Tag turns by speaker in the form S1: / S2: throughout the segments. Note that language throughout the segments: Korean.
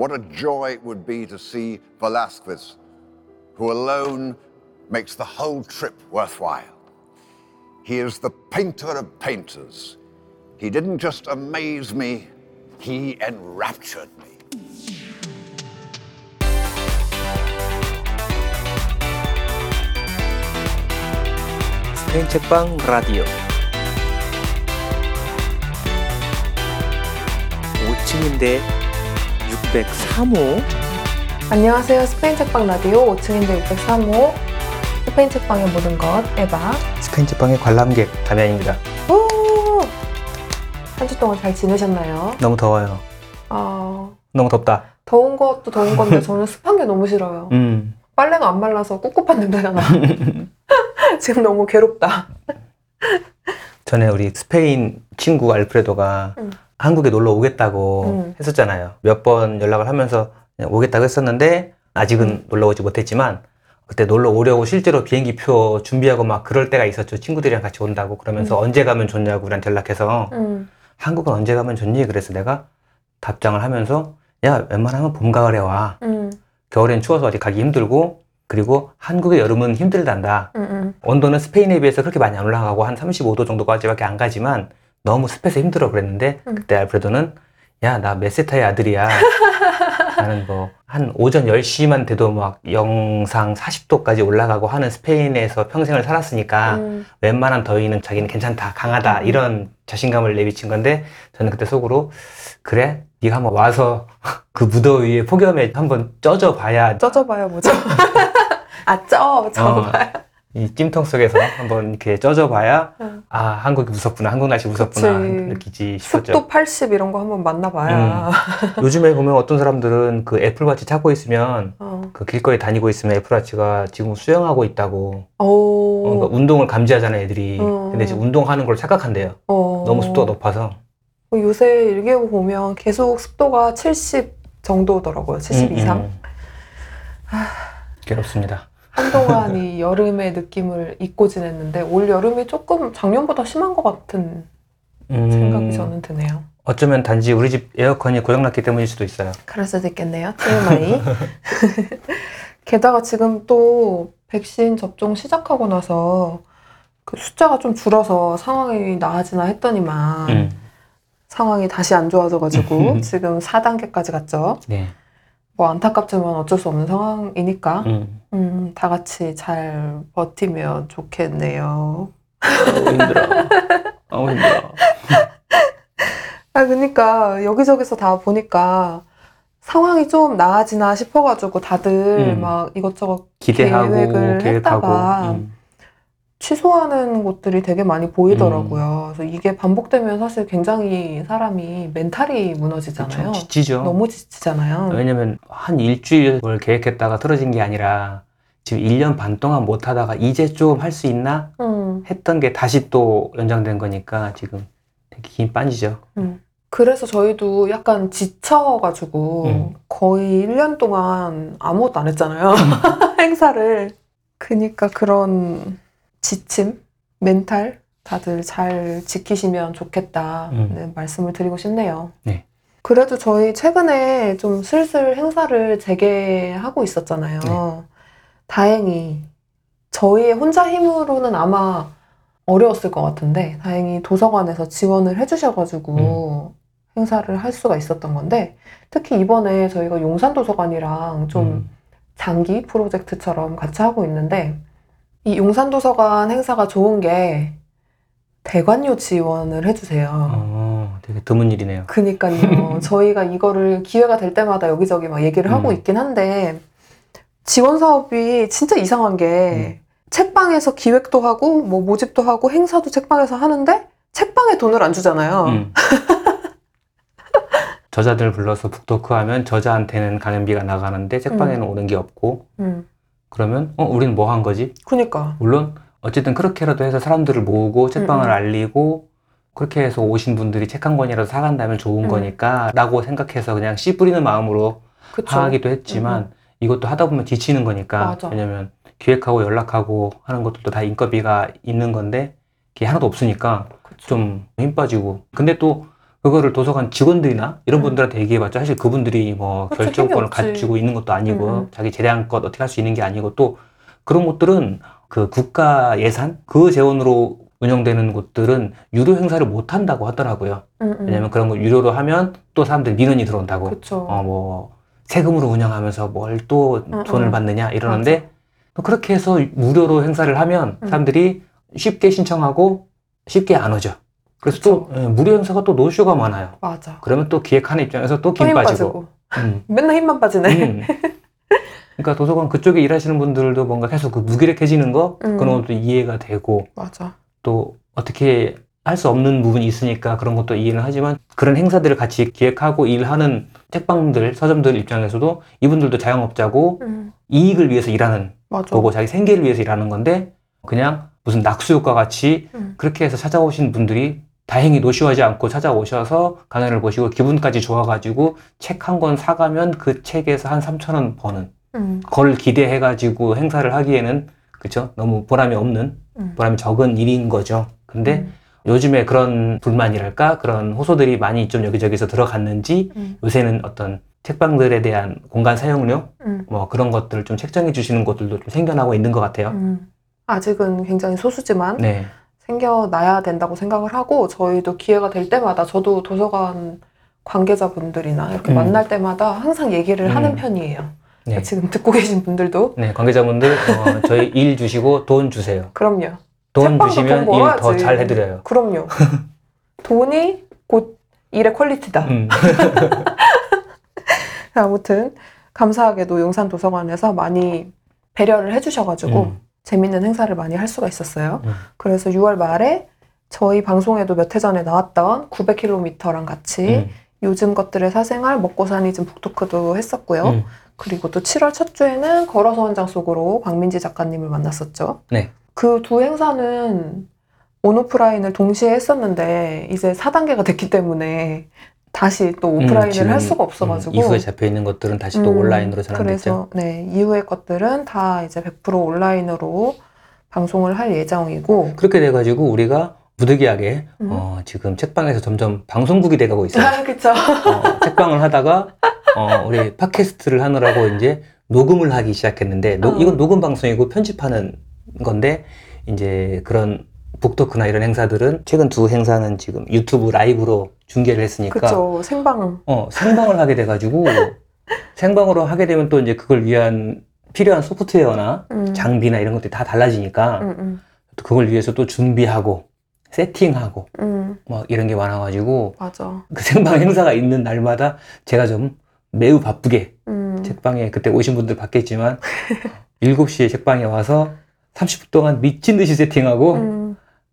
S1: What a joy it would be to see Velasquez, who alone makes the whole trip worthwhile. He is the painter of painters. He didn't just amaze me, he enraptured me.
S2: 스페인 책방 라디오 5층인데 603호
S3: 안녕하세요. 스페인 책방 라디오 5층인데 603호 스페인 책방의 모든 것 에바
S2: 스페인 책방의 관람객 담양입니다
S3: 한 주 동안 잘 지내셨나요?
S2: 너무 더워요
S3: 어,
S2: 너무 덥다
S3: 더운 것도 더운 건데 저는 습한 게 너무 싫어요.
S2: 음
S3: 빨래가 안 말라서 꿉꿉한 냄새가 나. 지금 너무 괴롭다.
S2: 전에 우리 스페인 친구 알프레도가
S3: 음.
S2: 한국에 놀러 오겠다고
S3: 음.
S2: 했었잖아요 몇 번 연락을 하면서 오겠다고 했었는데 아직은
S3: 음.
S2: 놀러 오지 못했지만 그때 놀러 오려고 실제로 비행기 표 준비하고 막 그럴 때가 있었죠 친구들이랑 같이 온다고 그러면서
S3: 음.
S2: 언제 가면 좋냐고 우리한테 연락해서
S3: 음,
S2: 한국은 언제 가면 좋니? 그래서 내가 답장을 하면서 야 웬만하면 봄 가을에 와
S3: 음,
S2: 겨울엔 추워서 어디 가기 힘들고 그리고 한국의 여름은 힘들단다
S3: 음, 음.
S2: 온도는 스페인에 비해서 그렇게 많이 안 올라가고 한 35도 정도까지밖에 안 가지만 너무 습해서 힘들어 그랬는데
S3: 음.
S2: 그때 알프레도는 야 나 메세타의 아들이야 나는 뭐 한 오전 10시만 돼도 막 영상 40도까지 올라가고 하는 스페인에서 평생을 살았으니까
S3: 음,
S2: 웬만한 더위는 자기는 괜찮다, 강하다
S3: 음.
S2: 이런 자신감을 내비친 건데 저는 그때 속으로 그래, 네가 한번 와서 그 무더위에 폭염에 한번 쪄져 봐야
S3: 쪄져 봐야 뭐죠? 아, 쪄, 쪄.
S2: 어, 이 찜통 속에서 한번 이렇게 쪄져 봐야
S3: 응.
S2: 아 한국이 무섭구나, 한국 날씨 무섭구나
S3: 그치.
S2: 느끼지 싶었죠.
S3: 습도 80 이런 거 한번 만나봐야.
S2: 요즘에 보면 어떤 사람들은 그 애플워치 찾고 있으면
S3: 어.
S2: 그 길거리 다니고 있으면 애플워치가 지금 수영하고 있다고 어,
S3: 오.
S2: 그러니까 운동을 감지하잖아 애들이.
S3: 어.
S2: 근데 지금 운동하는 걸 착각한대요.
S3: 어.
S2: 너무 습도가 높아서.
S3: 뭐 요새 일기예보 보면 계속 습도가 70 정도더라고요. 70
S2: 음,
S3: 이상.
S2: 음. 괴롭습니다.
S3: 한동안 이 여름의 느낌을 잊고 지냈는데 올 여름이 조금 작년보다 심한 것 같은
S2: 음,
S3: 생각이 저는 드네요.
S2: 어쩌면 단지 우리 집 에어컨이 고장났기 때문일 수도 있어요.
S3: 그럴 수도 있겠네요. TMI. 게다가 지금 또 백신 접종 시작하고 나서 그 숫자가 좀 줄어서 상황이 나아지나 했더니만
S2: 음,
S3: 상황이 다시 안 좋아져가지고 지금 4단계까지 갔죠.
S2: 네.
S3: 뭐 안타깝지만 어쩔 수 없는 상황이니까
S2: 음.
S3: 음, 다 같이 잘 버티면 좋겠네요.
S2: 아우 힘들어. 아우 힘들어.
S3: 아, 그러니까 여기저기서 다 보니까 상황이 좀 나아지나 싶어가지고 다들
S2: 음.
S3: 막 이것저것
S2: 기대하고
S3: 계획을
S2: 계획하고.
S3: 했다가
S2: 음.
S3: 취소하는 곳들이 되게 많이 보이더라고요. 그래서 이게 반복되면 사실 굉장히 사람이 멘탈이 무너지잖아요.
S2: 그쵸, 지치죠.
S3: 너무 지치잖아요.
S2: 왜냐면 한 일주일을 계획했다가 떨어진 게 아니라 지금 1년 반 동안 못 하다가 이제 좀 할 수 있나
S3: 음,
S2: 했던 게 다시 또 연장된 거니까 지금 되게 긴 빤지죠.
S3: 음. 그래서 저희도 약간 지쳐가지고
S2: 음.
S3: 거의 1년 동안 아무것도 안 했잖아요. 행사를. 그니까 그런 지침, 멘탈 다들 잘 지키시면 좋겠다.
S2: 음.
S3: 는 말씀을 드리고 싶네요.
S2: 네.
S3: 그래도 저희 최근에 좀 슬슬 행사를 재개하고 있었잖아요.
S2: 네.
S3: 다행히 저희의 혼자 힘으로는 아마 어려웠을 것 같은데 다행히 도서관에서 지원을 해주셔가지고 행사를 할 수가 있었던 건데 특히 이번에 저희가 용산 도서관이랑 좀
S2: 음.
S3: 장기 프로젝트처럼 같이 하고 있는데 이 용산 도서관 행사가 좋은 게 대관료 지원을 해주세요.
S2: 어, 되게 드문 일이네요.
S3: 그니까요. 저희가 이거를 기회가 될 때마다 여기저기 막 얘기를 하고
S2: 음.
S3: 있긴 한데 지원 사업이 진짜 이상한 게
S2: 음.
S3: 책방에서 기획도 하고 뭐 모집도 하고 행사도 책방에서 하는데 책방에 돈을 안 주잖아요.
S2: 음. 저자들 불러서 북토크 하면 저자한테는 강연비가 나가는데 책방에는 오는 게 없고
S3: 음.
S2: 그러면 어 우리는 뭐 한 거지?
S3: 그니까.
S2: 물론 어쨌든 그렇게라도 해서 사람들을 모으고 책방을
S3: 음, 음.
S2: 알리고 그렇게 해서 오신 분들이 책 한 권이라도 사간다면 좋은
S3: 음.
S2: 거니까 라고 생각해서 그냥 씨 뿌리는 마음으로
S3: 그쵸.
S2: 하기도 했지만 이것도 하다 보면 지치는 거니까
S3: 맞아.
S2: 왜냐면 기획하고 연락하고 하는 것도 다 인건비가 있는 건데 그게 하나도 없으니까
S3: 그쵸.
S2: 좀힘 빠지고 근데 또 그거를 도서관 직원들이나 이런
S3: 음.
S2: 분들한테 얘기해봤자 사실 그분들이 뭐
S3: 그렇죠,
S2: 결정권을
S3: 힘이 없지.
S2: 가지고 있는 것도 아니고
S3: 음, 음.
S2: 자기 재량껏 어떻게 할 수 있는 게 아니고 또 그런 곳들은 그 국가 예산 그 재원으로 운영되는 곳들은 유료 행사를 못 한다고 하더라고요.
S3: 음, 음.
S2: 왜냐면 그런 거 유료로 하면 또 사람들 민원이 들어온다고.
S3: 그쵸.
S2: 어 뭐 세금으로 운영하면서 뭘또
S3: 응,
S2: 돈을
S3: 응.
S2: 받느냐 이러는데 또 그렇게 해서 무료로 행사를 하면
S3: 응.
S2: 사람들이 쉽게 신청하고 쉽게 안 오죠. 그래서 또 예, 무료 행사가 또 노쇼가 많아요.
S3: 맞아.
S2: 그러면 또 기획하는 입장에서
S3: 또또힘힘
S2: 빠지고.
S3: 빠지고.
S2: 음.
S3: 맨날 힘만 빠지네.
S2: 음. 그러니까 도서관 그쪽에 일하시는 분들도 뭔가 계속 그 무기력해지는 거
S3: 음.
S2: 그런 것도 이해가 되고
S3: 맞아.
S2: 또 어떻게 할 수 없는 부분이 있으니까 그런 것도 이해는 하지만 그런 행사들을 같이 기획하고 일하는 책방들, 서점들 입장에서도 이분들도 자영업자고
S3: 음,
S2: 이익을 위해서 일하는
S3: 맞아.
S2: 거고 자기 생계를 위해서 일하는 건데 그냥 무슨 낙수효과 같이
S3: 음.
S2: 그렇게 해서 찾아오신 분들이 다행히 노쇼하지 않고 찾아오셔서 강연을 보시고 기분까지 좋아가지고 책 한 권 사가면 그 책에서 한 3천 원 버는
S3: 음,
S2: 그걸 기대해가지고 행사를 하기에는 그쵸 너무 보람이 없는
S3: 음.
S2: 보람이 적은 일인 거죠. 근데
S3: 음,
S2: 요즘에 그런 불만이랄까 그런 호소들이 많이 좀 여기저기서 들어갔는지
S3: 음,
S2: 요새는 어떤 책방들에 대한 공간 사용료
S3: 음,
S2: 뭐 그런 것들을 좀 책정해 주시는 곳들도 좀 생겨나고 있는 것 같아요.
S3: 음. 아직은 굉장히 소수지만
S2: 네,
S3: 생겨나야 된다고 생각을 하고 저희도 기회가 될 때마다 저도 도서관 관계자분들이나 이렇게
S2: 음.
S3: 만날 때마다 항상 얘기를
S2: 음.
S3: 하는 편이에요.
S2: 네,
S3: 지금 듣고 계신 분들도
S2: 네 관계자분들 어, 저희 일 주시고 돈 주세요.
S3: 그럼요.
S2: 돈 주시면
S3: 돈
S2: 일. 더 잘 해드려요.
S3: 그럼요. 돈이 곧 일의 퀄리티다.
S2: 음.
S3: 아무튼 감사하게도 용산 도서관에서 많이 배려를 해주셔가지고
S2: 음.
S3: 재밌는 행사를 많이 할 수가 있었어요.
S2: 음.
S3: 그래서 6월 말에 저희 방송에도 몇 해 전에 나왔던 900km랑 같이
S2: 음.
S3: 요즘 것들의 사생활 먹고 사니 즘 북토크도 했었고요.
S2: 음.
S3: 그리고 또 7월 첫 주에는 걸어서 한장 속으로 박민지 작가님을 만났었죠.
S2: 네.
S3: 그 두 행사는 온오프라인을 동시에 했었는데 이제 4단계가 됐기 때문에 다시 또
S2: 음,
S3: 오프라인을
S2: 지금,
S3: 할 수가 없어가지고
S2: 음, 이후에 잡혀 있는 것들은 다시 또
S3: 음,
S2: 온라인으로 전환됐죠.
S3: 그래서 네 이후의 것들은 다 이제 100% 온라인으로 방송을 할 예정이고
S2: 그렇게 돼가지고 우리가 부득이하게
S3: 음.
S2: 어, 지금 책방에서 점점 방송국이 돼가고 있어요.
S3: 아 그쵸
S2: 어, 책방을 하다가 어, 우리 팟캐스트를 하느라고 이제 녹음을 하기 시작했는데 노-
S3: 어.
S2: 이건 녹음 방송이고 편집하는 건데 이제 그런 북토크나 이런 행사들은 최근 두 행사는 지금 유튜브 라이브로 중계를 했으니까
S3: 그쵸 생방
S2: 어, 생방을 하게 돼가지고 생방으로 하게 되면 또 이제 그걸 위한 필요한 소프트웨어나
S3: 음.
S2: 장비나 이런 것들이 다 달라지니까
S3: 음, 음,
S2: 또 그걸 위해서 또 준비하고 세팅하고
S3: 음,
S2: 막 이런 게 많아가지고
S3: 맞아.
S2: 그 생방 행사가 있는 날마다 제가 좀 매우 바쁘게
S3: 음,
S2: 책방에 그때 오신 분들 봤겠지만 7시에 책방에 와서 30분 동안 미친 듯이 세팅하고
S3: 음,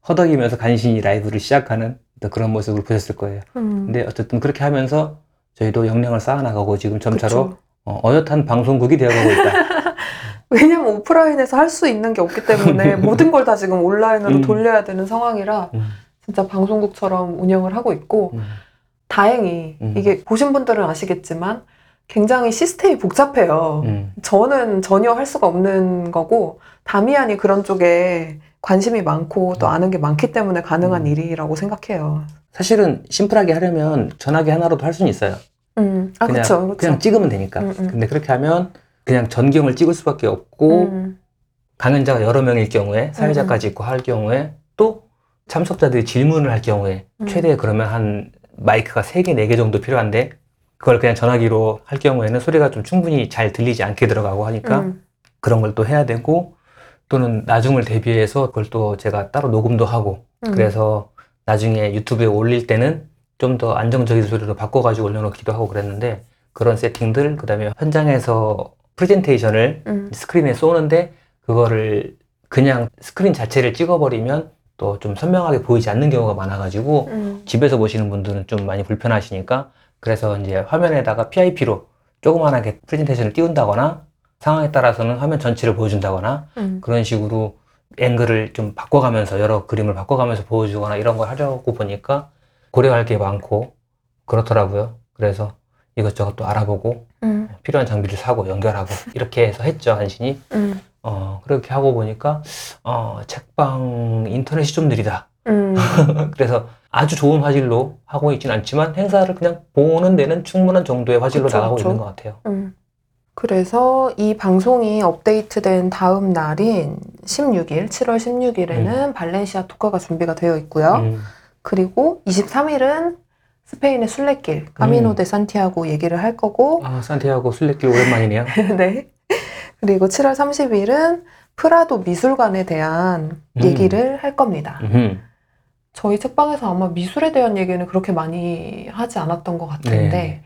S2: 허덕이면서 간신히 라이브를 시작하는 또 그런 모습을 보셨을 거예요.
S3: 음.
S2: 근데 어쨌든 그렇게 하면서 저희도 역량을 쌓아나가고 지금 점차로
S3: 그쵸.
S2: 어, 어엿한 방송국이 되어가고 있다.
S3: 왜냐면 오프라인에서 할 수 있는 게 없기 때문에 모든 걸 다 지금 온라인으로
S2: 음.
S3: 돌려야 되는 상황이라
S2: 음,
S3: 진짜 방송국처럼 운영을 하고 있고
S2: 음,
S3: 다행히
S2: 음.
S3: 이게 보신 분들은 아시겠지만 굉장히 시스템이 복잡해요.
S2: 음.
S3: 저는 전혀 할 수가 없는 거고 다미안이 그런 쪽에 관심이 많고 또
S2: 음.
S3: 아는 게 많기 때문에 가능한
S2: 음.
S3: 일이라고 생각해요.
S2: 사실은 심플하게 하려면 전화기 하나로도 할 수는 있어요.
S3: 음, 아
S2: 그냥,
S3: 그렇죠, 그렇죠.
S2: 그냥 찍으면 되니까.
S3: 음, 음.
S2: 근데 그렇게 하면 그냥 전경을 찍을 수밖에 없고
S3: 음,
S2: 강연자가 여러 명일 경우에 사회자까지 있고 할 경우에 또 참석자들이 질문을 할 경우에
S3: 음.
S2: 최대 그러면 한 마이크가 3개, 4개 정도 필요한데 그걸 그냥 전화기로 할 경우에는 소리가 좀 충분히 잘 들리지 않게 들어가고 하니까
S3: 음,
S2: 그런 걸 또 해야 되고 또는 나중을 대비해서 그걸 또 제가 따로 녹음도 하고
S3: 음.
S2: 그래서 나중에 유튜브에 올릴 때는 좀 더 안정적인 소리로 바꿔가지고 올려놓기도 하고 그랬는데 그런 세팅들 그다음에 현장에서 프레젠테이션을
S3: 음,
S2: 스크린에 쏘는데 그거를 그냥 스크린 자체를 찍어버리면 또 좀 선명하게 보이지 않는 경우가 많아가지고
S3: 음,
S2: 집에서 보시는 분들은 좀 많이 불편하시니까 그래서 이제 화면에다가 PIP로 조그만하게 프레젠테이션을 띄운다거나 상황에 따라서는 화면 전체를 보여준다거나
S3: 음,
S2: 그런 식으로 앵글을 좀 바꿔가면서 여러 그림을 바꿔가면서 보여주거나 이런 걸 하려고 보니까 고려할 게 많고 그렇더라고요. 그래서 이것저것 또 알아보고
S3: 음,
S2: 필요한 장비를 사고 연결하고 이렇게 해서 했죠 한신이.
S3: 음,
S2: 어 그렇게 하고 보니까 어 책방 인터넷이 좀 느리다.
S3: 음.
S2: 그래서 아주 좋은 화질로 하고 있진 않지만 행사를 그냥 보는 데는 충분한 정도의 화질로
S3: 그쵸,
S2: 나가고
S3: 그쵸.
S2: 있는 것 같아요.
S3: 음. 그래서 이 방송이 업데이트된 다음 날인 16일, 7월 16일에는 발렌시아 토크가 준비가 되어 있고요.
S2: 음.
S3: 그리고 23일은 스페인의 순례길, 까미노
S2: 음.
S3: 데 산티아고 얘기를 할 거고,
S2: 아, 산티아고 순례길 오랜만이네요.
S3: 네. 그리고 7월 30일은 프라도 미술관에 대한
S2: 음.
S3: 얘기를 할 겁니다.
S2: 음흠.
S3: 저희 책방에서 아마 미술에 대한 얘기는 그렇게 많이 하지 않았던 것 같은데
S2: 네.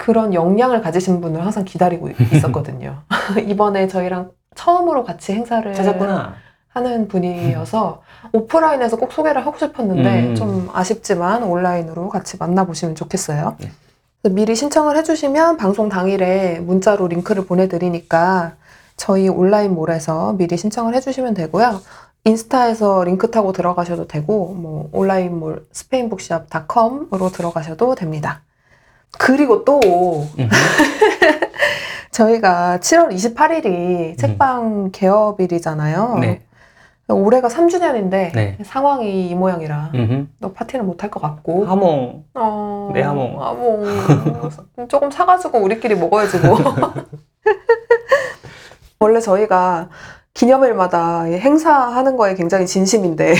S3: 그런 역량을 가지신 분을 항상 기다리고 있었거든요. 이번에 저희랑 처음으로 같이 행사를
S2: 찾았구나.
S3: 하는 분이어서 오프라인에서 꼭 소개를 하고 싶었는데
S2: 음.
S3: 좀 아쉽지만 온라인으로 같이 만나보시면 좋겠어요.
S2: 네.
S3: 미리 신청을 해주시면 방송 당일에 문자로 링크를 보내드리니까 저희 온라인 몰에서 미리 신청을 해주시면 되고요. 인스타에서 링크 타고 들어가셔도 되고 뭐 온라인몰 스페인북샵.com으로 들어가셔도 됩니다. 그리고 또. 저희가 7월 28일이 책방 개업일이잖아요.
S2: 네.
S3: 올해가 3주년인데
S2: 네.
S3: 상황이 이 모양이라
S2: 음흠.
S3: 너 파티는 못 할 것 같고
S2: 하몽.
S3: 어,
S2: 네, 하몽.
S3: 하몽. 조금 사가지고 우리끼리 먹어야지 뭐 원래 저희가 기념일마다 이 행사하는 거에 굉장히 진심인데.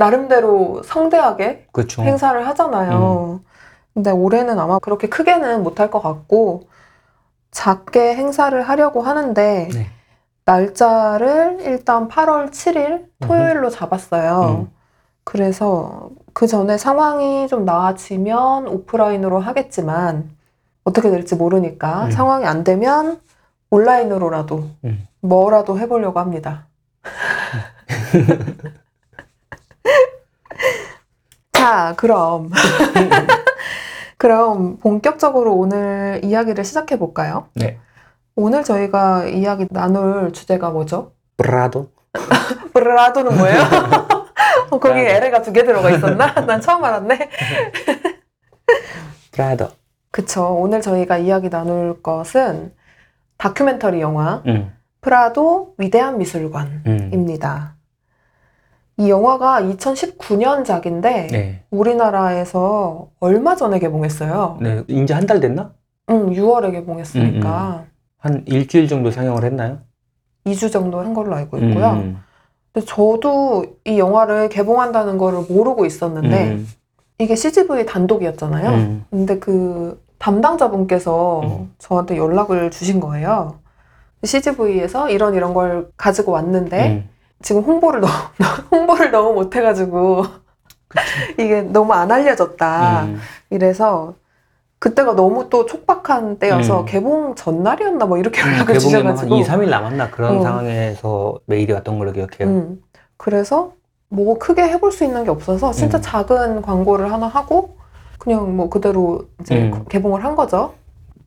S3: 나름대로 성대하게
S2: 그쵸.
S3: 행사를 하잖아요. 근데 올해는 아마 그렇게 크게는 못할 것 같고 작게 행사를 하려고 하는데
S2: 네.
S3: 날짜를 일단 8월 7일 토요일로 잡았어요.
S2: 음.
S3: 그래서 그 전에 상황이 좀 나아지면 오프라인으로 하겠지만 어떻게 될지 모르니까
S2: 음.
S3: 상황이 안 되면 온라인으로라도
S2: 음.
S3: 뭐라도 해보려고 합니다. 자, 그럼. 그럼 본격적으로 오늘 이야기를 시작해 볼까요?
S2: 네.
S3: 오늘 저희가 이야기 나눌 주제가 뭐죠?
S2: 브라도.
S3: 브라도는 뭐예요? 어, 거기
S2: 브라도.
S3: LA가 두 개 들어가 있었나? 난 처음 알았네.
S2: 브라도.
S3: 그쵸. 오늘 저희가 이야기 나눌 것은 다큐멘터리 영화
S2: 음.
S3: 프라도 위대한 미술관입니다.
S2: 음.
S3: 이 영화가 2019년작인데
S2: 네.
S3: 우리나라에서 얼마 전에 개봉했어요.
S2: 네. 이제 한 달 됐나?
S3: 응, 6월에 개봉했으니까
S2: 한 일주일 정도 상영을 했나요?
S3: 2주 정도 한 걸로 알고 있고요.
S2: 음.
S3: 근데 저도 이 영화를 개봉한다는 거를 모르고 있었는데
S2: 음.
S3: 이게 CGV 단독이었잖아요.
S2: 음.
S3: 근데 그 담당자분께서
S2: 음.
S3: 저한테 연락을 주신 거예요. CGV에서 이런 이런 걸 가지고 왔는데
S2: 음.
S3: 지금 홍보를 너무 홍보를 너무 못해가지고 이게 너무 안 알려졌다.
S2: 음.
S3: 이래서 그때가 너무 또 촉박한 때여서
S2: 음.
S3: 개봉 전날이었나 뭐 이렇게
S2: 음,
S3: 연락을
S2: 개봉에 한
S3: 주셔가지고
S2: 2, 3일 남았나 그런
S3: 어.
S2: 상황에서 메일이 왔던 걸로 기억해요.
S3: 음, 그래서 뭐 크게 해볼 수 있는 게 없어서 진짜
S2: 음.
S3: 작은 광고를 하나 하고 그냥 뭐 그대로 이제
S2: 음.
S3: 개봉을 한 거죠.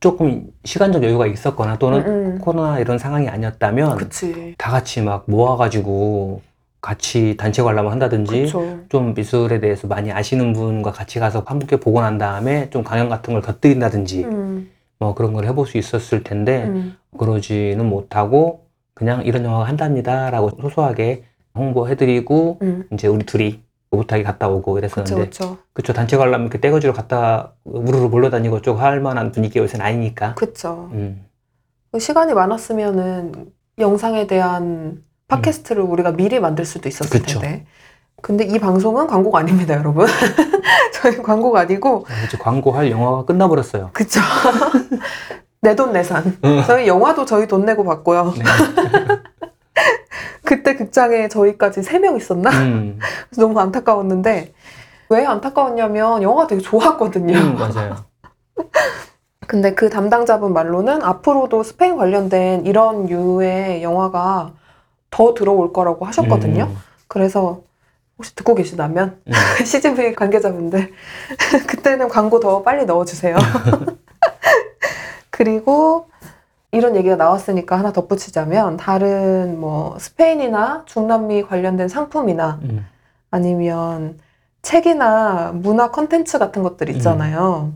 S2: 조금 시간적 여유가 있었거나 또는
S3: 음, 음.
S2: 코로나 이런 상황이 아니었다면
S3: 그치.
S2: 다 같이 막 모아가지고 같이 단체 관람을 한다든지
S3: 그쵸.
S2: 좀 미술에 대해서 많이 아시는 분과 같이 가서 함께 보고 난 다음에 좀 강연 같은 걸 곁들인다든지
S3: 음,
S2: 뭐 그런 걸 해볼 수 있었을 텐데
S3: 음.
S2: 그러지는 못하고 그냥 이런 영화가 한답니다라고 소소하게 홍보해드리고
S3: 음.
S2: 이제 우리 둘이 오붓하게 갔다 오고
S3: 그쵸,
S2: 이랬었는데
S3: 그쵸.
S2: 그쵸 단체 관람 이렇게 떼거지로 갔다 우르르 몰려다니고 쭉할 만한 분위기가 요새는 아니니까
S3: 그쵸.
S2: 음.
S3: 시간이 많았으면은 영상에 대한 팟캐스트를 우리가 미리 만들 수도 있었을
S2: 음. 그쵸.
S3: 텐데. 근데 이 방송은 광고가 아닙니다, 여러분. 저희 광고가 아니고,
S2: 아, 광고할 영화가 끝나버렸어요.
S3: 그쵸. 내돈 내산.
S2: 어.
S3: 저희 영화도 저희 돈 내고 봤고요.
S2: 네.
S3: 그때 극장에 저희까지 3명 있었나?
S2: 음,
S3: 그래서 너무 안타까웠는데, 왜 안타까웠냐면 영화가 되게 좋았거든요.
S2: 음, 맞아요.
S3: 근데 그 담당자분 말로는 앞으로도 스페인 관련된 이런 류의 영화가 더 들어올 거라고 하셨거든요.
S2: 음,
S3: 그래서 혹시 듣고 계시다면
S2: 음.
S3: CGV 관계자분들 그때는 광고 더 빨리 넣어주세요. 그리고 이런 얘기가 나왔으니까 하나 덧붙이자면 다른 뭐 스페인이나 중남미 관련된 상품이나
S2: 음.
S3: 아니면 책이나 문화 컨텐츠 같은 것들 있잖아요.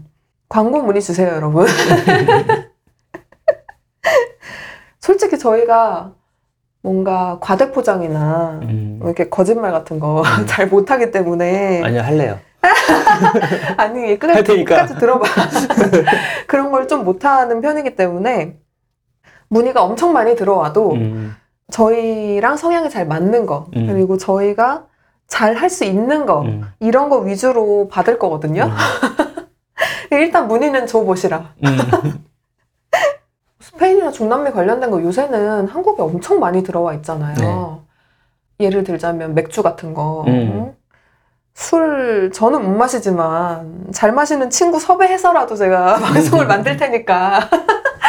S3: 광고 문의 주세요, 여러분. 솔직히 저희가 뭔가 과대 포장이나
S2: 음.
S3: 뭐 이렇게 거짓말 같은 거 잘 못하기 때문에
S2: 아니요, 할래요.
S3: 아니
S2: 할
S3: 끝까지. 끝까지 들어봐 그런 걸 좀 못하는 편이기 때문에 문의가 엄청 많이 들어와도
S2: 음.
S3: 저희랑 성향이 잘 맞는 거
S2: 음.
S3: 그리고 저희가 잘 할 수 있는 거
S2: 음.
S3: 이런 거 위주로 받을 거거든요 일단 문의는 줘보시라
S2: 음.
S3: 스페인이나 중남미 관련된 거 요새는 한국에 엄청 많이 들어와 있잖아요. 예를 들자면 맥주 같은 거.
S2: 음.
S3: 응? 술 저는 못 마시지만 잘 마시는 친구 섭외해서라도 제가 방송을 만들 테니까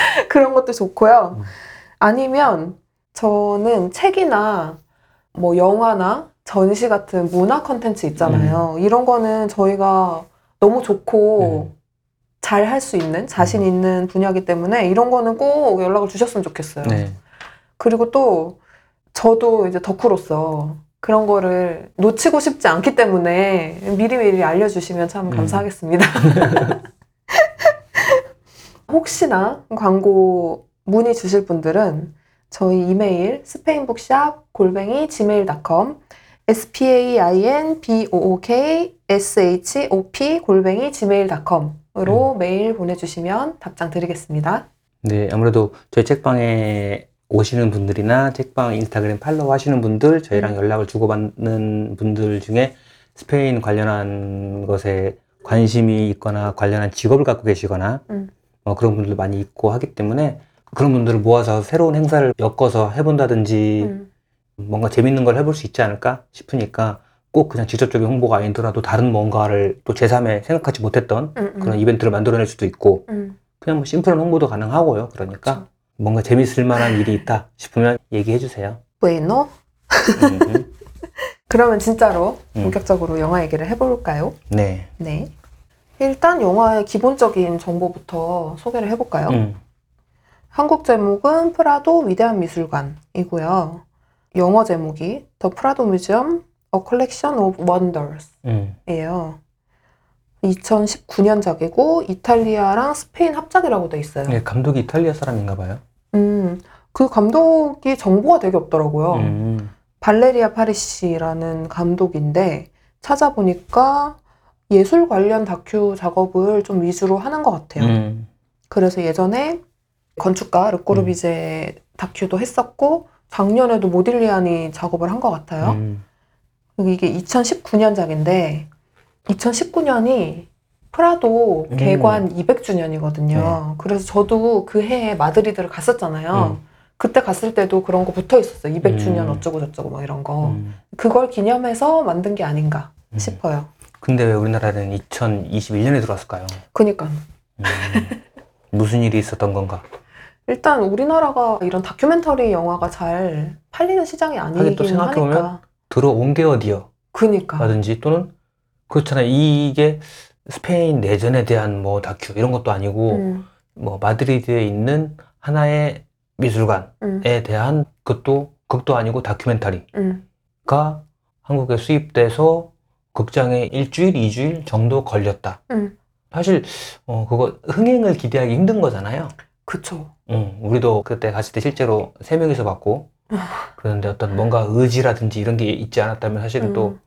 S3: 그런 것도 좋고요.
S2: 음.
S3: 아니면 저는 책이나 뭐 영화나 전시 같은 문화 컨텐츠 있잖아요. 이런 거는 저희가 너무 좋고
S2: 음.
S3: 잘할 수 있는 자신 있는 분야이기 때문에 이런 거는 꼭 연락을 주셨으면 좋겠어요.
S2: 네.
S3: 그리고 또 저도 이제 덕후로서 그런 거를 놓치고 싶지 않기 때문에 미리미리 알려주시면 참
S2: 음.
S3: 감사하겠습니다. 혹시나 광고 문의 주실 분들은 저희 이메일 스페인북샵 골뱅이 gmail.com spainbook shop 골뱅이 gmail.com으로 메일 보내주시면 답장 드리겠습니다.
S2: 네, 아무래도 저희 책방에 오시는 분들이나 책방 인스타그램 팔로우 하시는 분들, 저희랑
S3: 음.
S2: 연락을 주고받는 분들 중에 스페인 관련한 것에 관심이 있거나 관련한 직업을 갖고 계시거나
S3: 음.
S2: 어, 그런 분들 많이 있고 하기 때문에 그런 분들을 모아서 새로운 행사를 엮어서 해본다든지
S3: 음.
S2: 뭔가 재밌는 걸 해볼 수 있지 않을까 싶으니까 꼭 그냥 직접적인 홍보가 아니더라도 다른 뭔가를 또 제3의 생각하지 못했던
S3: 음, 음.
S2: 그런 이벤트를 만들어낼 수도 있고
S3: 음.
S2: 그냥 뭐 심플한 홍보도 가능하고요. 그러니까
S3: 그쵸.
S2: 뭔가 재밌을 만한 일이 있다 싶으면 얘기해 주세요.
S3: bueno.
S2: 음,
S3: 그러면 진짜로
S2: 음.
S3: 본격적으로 영화 얘기를 해볼까요?
S2: 네.
S3: 네. 일단 영화의 기본적인 정보부터 소개를 해볼까요?
S2: 음,
S3: 한국 제목은 프라도 위대한 미술관이고요. 영어 제목이 The Prado Museum: A Collection of Wonders
S2: 음,
S3: 예요. 2019년작이고 이탈리아랑 스페인 합작이라고 돼 있어요.
S2: 네, 감독이 이탈리아 사람인가 봐요.
S3: 음, 그 감독이 정보가 되게 없더라고요.
S2: 음,
S3: 발레리아 파리시라는 감독인데 찾아보니까 예술 관련 다큐 작업을 좀 위주로 하는 것 같아요.
S2: 음,
S3: 그래서 예전에 건축가 르꼬르비제 다큐도 했었고 작년에도 모딜리안이 작업을 한 것 같아요.
S2: 음,
S3: 이게 2019년작인데 2019년이 프라도
S2: 음.
S3: 개관 200주년이거든요. 그래서 저도 그 해에 마드리드를 갔었잖아요.
S2: 음.
S3: 그때 갔을 때도 그런 거 붙어 있었어요. 200주년
S2: 음.
S3: 어쩌고 저쩌고 막 이런 거.
S2: 음.
S3: 그걸 기념해서 만든 게 아닌가
S2: 음.
S3: 싶어요.
S2: 근데 왜 우리나라는 2021년에 들어왔을까요?
S3: 그니까
S2: 음, 무슨 일이 있었던 건가?
S3: 일단 우리나라가 이런 다큐멘터리 영화가 잘 팔리는 시장이
S2: 하긴
S3: 아니긴
S2: 또 생각해보면
S3: 하니까.
S2: 들어온 게 어디여?
S3: 그니까.
S2: 라든지 또는 그렇잖아요. 이게 스페인 내전에 대한 뭐 다큐 이런 것도 아니고
S3: 음,
S2: 뭐 마드리드에 있는 하나의 미술관에
S3: 음,
S2: 대한 그것도 극도 아니고 다큐멘터리가
S3: 음,
S2: 한국에 수입돼서 극장에 일주일, 이주일 정도 걸렸다.
S3: 음.
S2: 사실 어 그거 흥행을 기대하기 힘든 거잖아요.
S3: 그쵸.
S2: 응, 우리도 그때 갔을 때 실제로 세 명이서 봤고 그런데 어떤 뭔가 의지라든지 이런 게 있지 않았다면 사실은 또
S3: 음,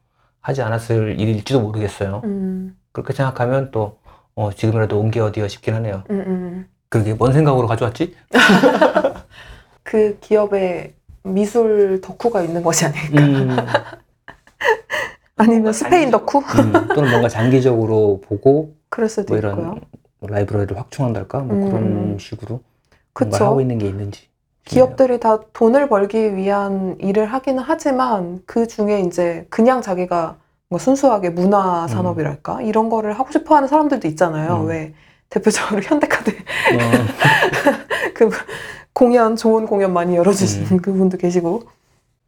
S2: 하지 않았을 일일지도 모르겠어요.
S3: 음,
S2: 그렇게 생각하면 또 어, 지금이라도 온 게 어디여 싶긴 하네요.
S3: 음, 음.
S2: 그러게 뭔 생각으로 가져왔지?
S3: 그 기업에 미술 덕후가 있는 것이 아닐까.
S2: 음,
S3: 아니면 스페인 덕후?
S2: 음, 또는 뭔가 장기적으로 보고
S3: 그럴 수도
S2: 뭐
S3: 있고요.
S2: 이런 라이브러리를 확충한달까? 뭐
S3: 음.
S2: 그런 식으로 뭔가
S3: 그쵸.
S2: 하고 있는 게 있는지.
S3: 기업들이 다 돈을 벌기 위한 일을 하기는 하지만 그 중에 이제 그냥 자기가 뭐 순수하게 문화 산업이랄까 이런 거를 하고 싶어 하는 사람들도 있잖아요.
S2: 음.
S3: 왜 대표적으로 현대카드
S2: 어,
S3: 그 공연 좋은 공연 많이 열어주시는
S2: 음.
S3: 그분도 계시고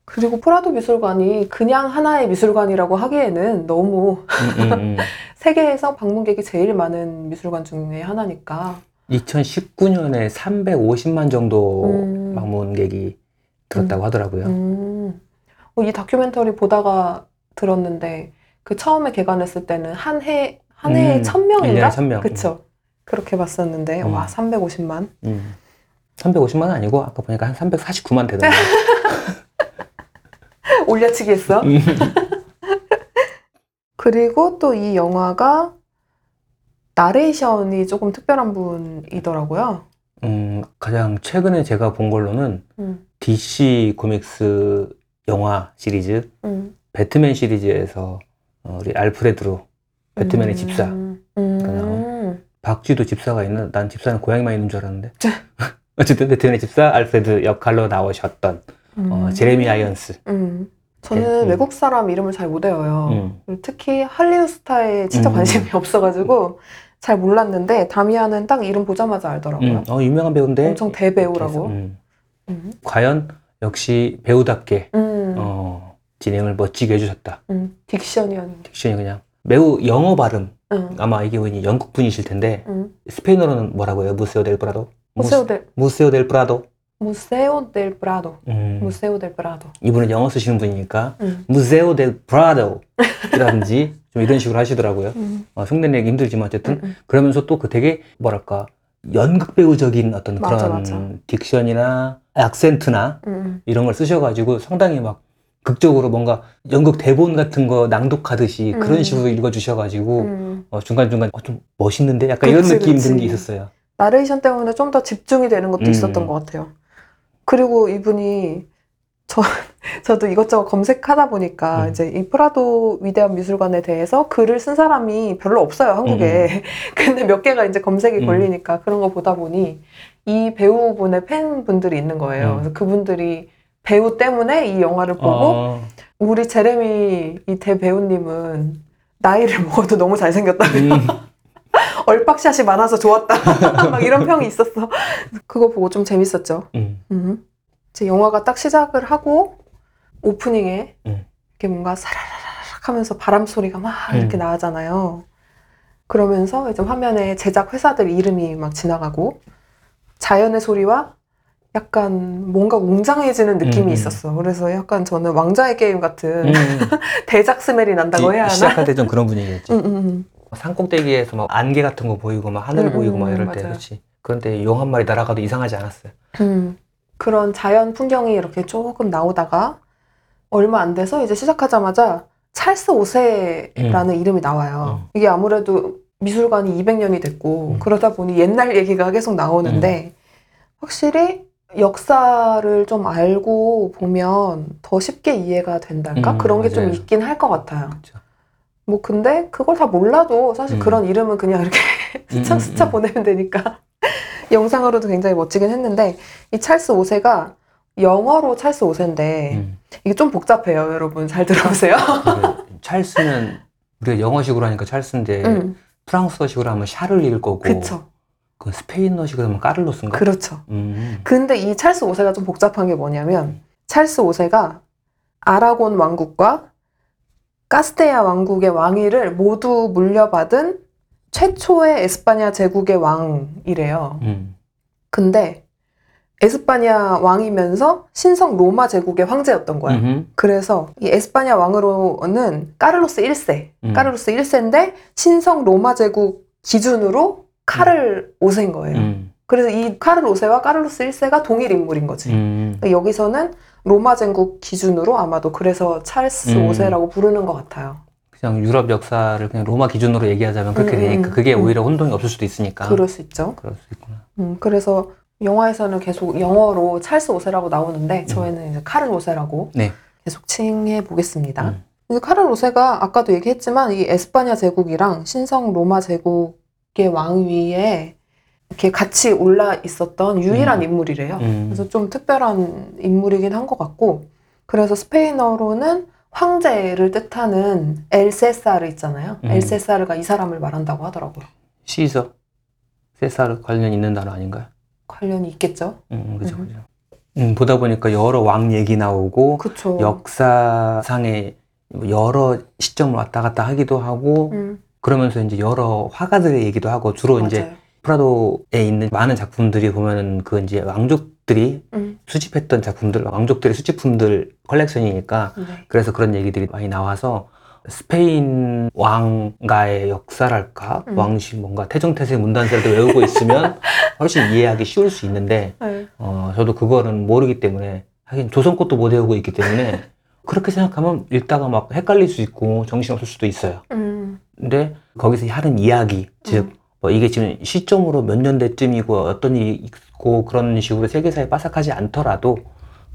S3: 그리고 프라도 미술관이 그냥 하나의 미술관이라고 하기에는 너무
S2: 음, 음, 음.
S3: 세계에서 방문객이 제일 많은 미술관 중에 하나니까
S2: 2019년에 350만 정도
S3: 음.
S2: 방문객이 들었다고 하더라고요.
S3: 음. 어, 이 다큐멘터리 보다가 들었는데 그 처음에 개관했을 때는 한 해, 한 해에
S2: 음,
S3: 천 명인가?
S2: 1년에 1000명.
S3: 그쵸. 그렇게 봤었는데,
S2: 음.
S3: 와, 350만.
S2: 음. 350만 원 아니고 아까 보니까 한 349만 되던데.
S3: 올려치기 했어.
S2: 음.
S3: 그리고 또 이 영화가 나레이션이 조금 특별한 분이더라고요.
S2: 음, 가장 최근에 제가 본 걸로는
S3: 음,
S2: DC 코믹스 영화 시리즈
S3: 음,
S2: 배트맨 시리즈에서 어, 우리 알프레드로 배트맨의
S3: 음,
S2: 집사
S3: 음,
S2: 박쥐도 집사가 있나? 난 집사는 고양이만 있는 줄 알았는데 어쨌든 배트맨의 집사 알프레드 역할로 나오셨던 어,
S3: 음.
S2: 제레미 아이언스
S3: 음. 저는
S2: 네, 음.
S3: 외국 사람 이름을 잘 못 외워요.
S2: 음.
S3: 특히 할리우드 스타에 진짜
S2: 음.
S3: 관심이 없어가지고 잘 몰랐는데 다미아는 딱 이름 보자마자 알더라고요.
S2: 음, 어, 유명한 배우인데
S3: 엄청 대배우라고.
S2: 과연 역시 배우답게
S3: 음.
S2: 어, 진행을 멋지게 해주셨다
S3: 음. diction이었는데.
S2: diction이 그냥 매우 영어 발음
S3: 음.
S2: 아마 이게 영국 분이실 텐데
S3: 음.
S2: 스페인어로는 뭐라고 해요? Museo del Prado? Museo
S3: del Museo del Prado? Museo del Prado.
S2: 음,
S3: Museo del Prado.
S2: 이분은 영어 쓰시는 분이니까
S3: 음.
S2: Museo del Prado라든지 좀 이런 식으로 하시더라고요.
S3: 음.
S2: 어, 흉내 내기 힘들지만 어쨌든
S3: 음.
S2: 그러면서 또 그 되게 뭐랄까 연극 배우적인 어떤
S3: 맞아,
S2: 그런
S3: 맞아.
S2: 딕션이나 악센트나
S3: 음.
S2: 이런 걸 쓰셔가지고 상당히 막 극적으로 뭔가 연극 대본 같은 거 낭독하듯이 그런
S3: 음.
S2: 식으로 읽어주셔가지고
S3: 음.
S2: 어, 중간중간 어, 좀 멋있는데 약간 이런
S3: 그치,
S2: 느낌 든
S3: 그치.
S2: 게 있었어요.
S3: 나레이션 때문에 좀 더 집중이 되는 것도
S2: 음.
S3: 있었던 것 같아요. 그리고 이분이 저 저도 이것저것 검색하다 보니까
S2: 음.
S3: 이제 이 프라도 위대한 미술관에 대해서 글을 쓴 사람이 별로 없어요 한국에. 근데 몇 개가 이제 검색이
S2: 음.
S3: 걸리니까 그런 거 보다 보니 이 배우분의 팬분들이 있는 거예요.
S2: 음.
S3: 그래서 그분들이 배우 때문에 이 영화를 보고
S2: 어,
S3: 우리 제레미 이 대배우님은 나이를 먹어도 너무 잘생겼다.
S2: 음,
S3: 얼빡샷이 많아서 좋았다. 막 이런 평이 있었어. 그거 보고 좀 재밌었죠.
S2: 음,
S3: 음. 이제 영화가 딱 시작을 하고 오프닝에
S2: 음.
S3: 이렇게 뭔가 사라라락 하면서 바람 소리가 막 이렇게
S2: 음.
S3: 나잖아요. 그러면서 이제 화면에 제작 회사들 이름이 막 지나가고 자연의 소리와 약간 뭔가 웅장해지는 느낌이
S2: 음, 음.
S3: 있었어. 그래서 약간 저는 왕자의 게임 같은
S2: 음.
S3: 대작 스멜이 난다고 해야 하나?
S2: 시작할 때 좀 그런 분위기였지.
S3: 음, 음, 음.
S2: 산꼭대기에서 막 안개 같은 거 보이고 막 하늘
S3: 음,
S2: 보이고 막
S3: 음,
S2: 이럴 때
S3: 맞아요.
S2: 그렇지. 그런데 용 한 마리 날아가도 이상하지 않았어요.
S3: 음, 그런 자연 풍경이 이렇게 조금 나오다가 얼마 안 돼서 이제 시작하자마자 찰스 오세라는 이름이 나와요.
S2: 음.
S3: 이게 아무래도 미술관이 200년이 됐고
S2: 음.
S3: 그러다 보니 옛날 얘기가 계속 나오는데 확실히 역사를 좀 알고 보면 더 쉽게 이해가 된달까?
S2: 음,
S3: 그런 게 좀. 있긴 할 것 같아요.
S2: 그렇죠.
S3: 뭐 근데 그걸 다 몰라도 사실
S2: 음.
S3: 그런 이름은 그냥 이렇게 스쳐
S2: 음,
S3: 스쳐
S2: 음.
S3: 보내면 되니까 영상으로도 굉장히 멋지긴 했는데 이 찰스 5세가 영어로 찰스 5세인데
S2: 음.
S3: 이게 좀 복잡해요 여러분 잘 들어보세요
S2: 이게 찰스는 우리가 영어식으로 하니까 찰스인데
S3: 음,
S2: 프랑스어식으로 하면 샤를 읽을 거고
S3: 그쵸
S2: 그 스페인어식으로 하면 까를로스인가?
S3: 그렇죠
S2: 음.
S3: 근데 이 찰스 5세가 좀 복잡한 게 뭐냐면 찰스 5세가 아라곤 왕국과 카스테야 왕국의 왕위를 모두 물려받은 최초의 에스파냐 제국의 왕이래요
S2: 음.
S3: 근데 에스파냐 왕이면서 신성 로마 제국의 황제였던 거야.
S2: 음흠.
S3: 그래서 이 에스파냐 왕으로는 까를로스 1세,
S2: 음.
S3: 까를로스 1세인데 신성 로마 제국 기준으로 카를 5세인 거예요.
S2: 음.
S3: 그래서 이 카를 5세와 까를로스 1세가 동일 인물인 거지.
S2: 음.
S3: 그러니까 여기서는 로마 제국 기준으로 아마도 그래서 찰스
S2: 음.
S3: 5세라고 부르는 것 같아요.
S2: 그냥 유럽 역사를 그냥 로마 기준으로 얘기하자면 그렇게
S3: 음,
S2: 되니까
S3: 음,
S2: 그게
S3: 음.
S2: 오히려 혼동이 없을 수도 있으니까
S3: 그럴 수 있죠.
S2: 그럴 수 있구나.
S3: 음, 그래서 영화에서는 계속 영어로 찰스 5세라고 나오는데
S2: 음.
S3: 저희는 이제 카를 5세라고
S2: 네.
S3: 계속 칭해 보겠습니다.
S2: 음.
S3: 이 카를 5세가 아까도 얘기했지만 이 에스파냐 제국이랑 신성 로마 제국의 왕위에 이렇게 같이 올라 있었던 유일한
S2: 음.
S3: 인물이래요.
S2: 음.
S3: 그래서 좀 특별한 인물이긴 한 것 같고 그래서 스페인어로는 황제를 뜻하는 엘세사르 있잖아요.
S2: 음.
S3: 엘세사르가 이 사람을 말한다고 하더라고요.
S2: 시저 세사르 관련 있는 단어 아닌가요?
S3: 관련이 있겠죠?
S2: 음, 그죠,
S3: 음.
S2: 그죠. 음, 보다 보니까 여러 왕 얘기 나오고
S3: 그쵸.
S2: 역사상의 여러 시점을 왔다 갔다 하기도 하고
S3: 음,
S2: 그러면서 이제 여러 화가들의 얘기도 하고 주로 이제
S3: 맞아요.
S2: 프라도에 있는 많은 작품들이 보면은 그 이제 왕족들이
S3: 음,
S2: 수집했던 작품들, 왕족들의 수집품들 컬렉션이니까
S3: 네.
S2: 그래서 그런 얘기들이 많이 나와서 스페인 왕가의 역사랄까
S3: 음.
S2: 왕실 뭔가 태종태세 문단세라도 외우고 있으면 훨씬 이해하기 쉬울 수 있는데
S3: 네.
S2: 어, 저도 그거는 모르기 때문에 하긴 조선 것도 못 외우고 있기 때문에 그렇게 생각하면 읽다가 막 헷갈릴 수 있고 정신없을 수도 있어요.
S3: 음,
S2: 근데 거기서 하는 이야기, 즉, 뭐 이게 지금 시점으로 몇 년대쯤이고 어떤 일이 있고 그런 식으로 세계사에 빠삭하지 않더라도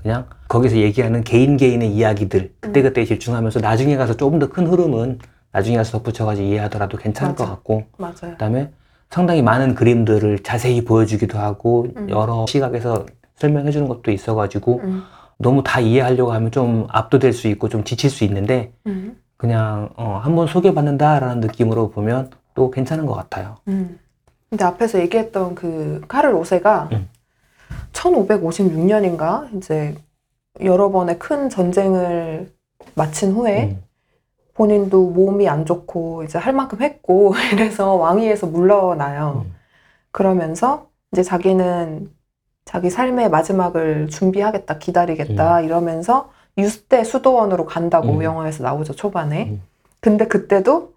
S2: 그냥 거기서 얘기하는 개인 개인의 이야기들 그때그때 집중하면서 나중에 가서 조금 더 큰 흐름은 나중에 가서 덧붙여가지고 이해하더라도 괜찮을
S3: 맞아.
S2: 것 같고
S3: 맞아요.
S2: 그다음에 상당히 많은 그림들을 자세히 보여주기도 하고
S3: 음.
S2: 여러 시각에서 설명해 주는 것도 있어가지고
S3: 음,
S2: 너무 다 이해하려고 하면 좀 압도될 수 있고 좀 지칠 수 있는데
S3: 음,
S2: 그냥 어, 한번 소개받는다라는 느낌으로 보면 또 괜찮은 것 같아요.
S3: 음. 근데 앞에서 얘기했던 그 카를 오세가
S2: 음.
S3: 1556년인가 이제 여러 번의 큰 전쟁을 마친 후에
S2: 음.
S3: 본인도 몸이 안 좋고 이제 할 만큼 했고 이래서 왕위에서 물러나요.
S2: 음.
S3: 그러면서 이제 자기는 자기 삶의 마지막을 준비하겠다, 기다리겠다 이러면서 유스대 수도원으로 간다고
S2: 음.
S3: 영화에서 나오죠 초반에.
S2: 음.
S3: 근데 그때도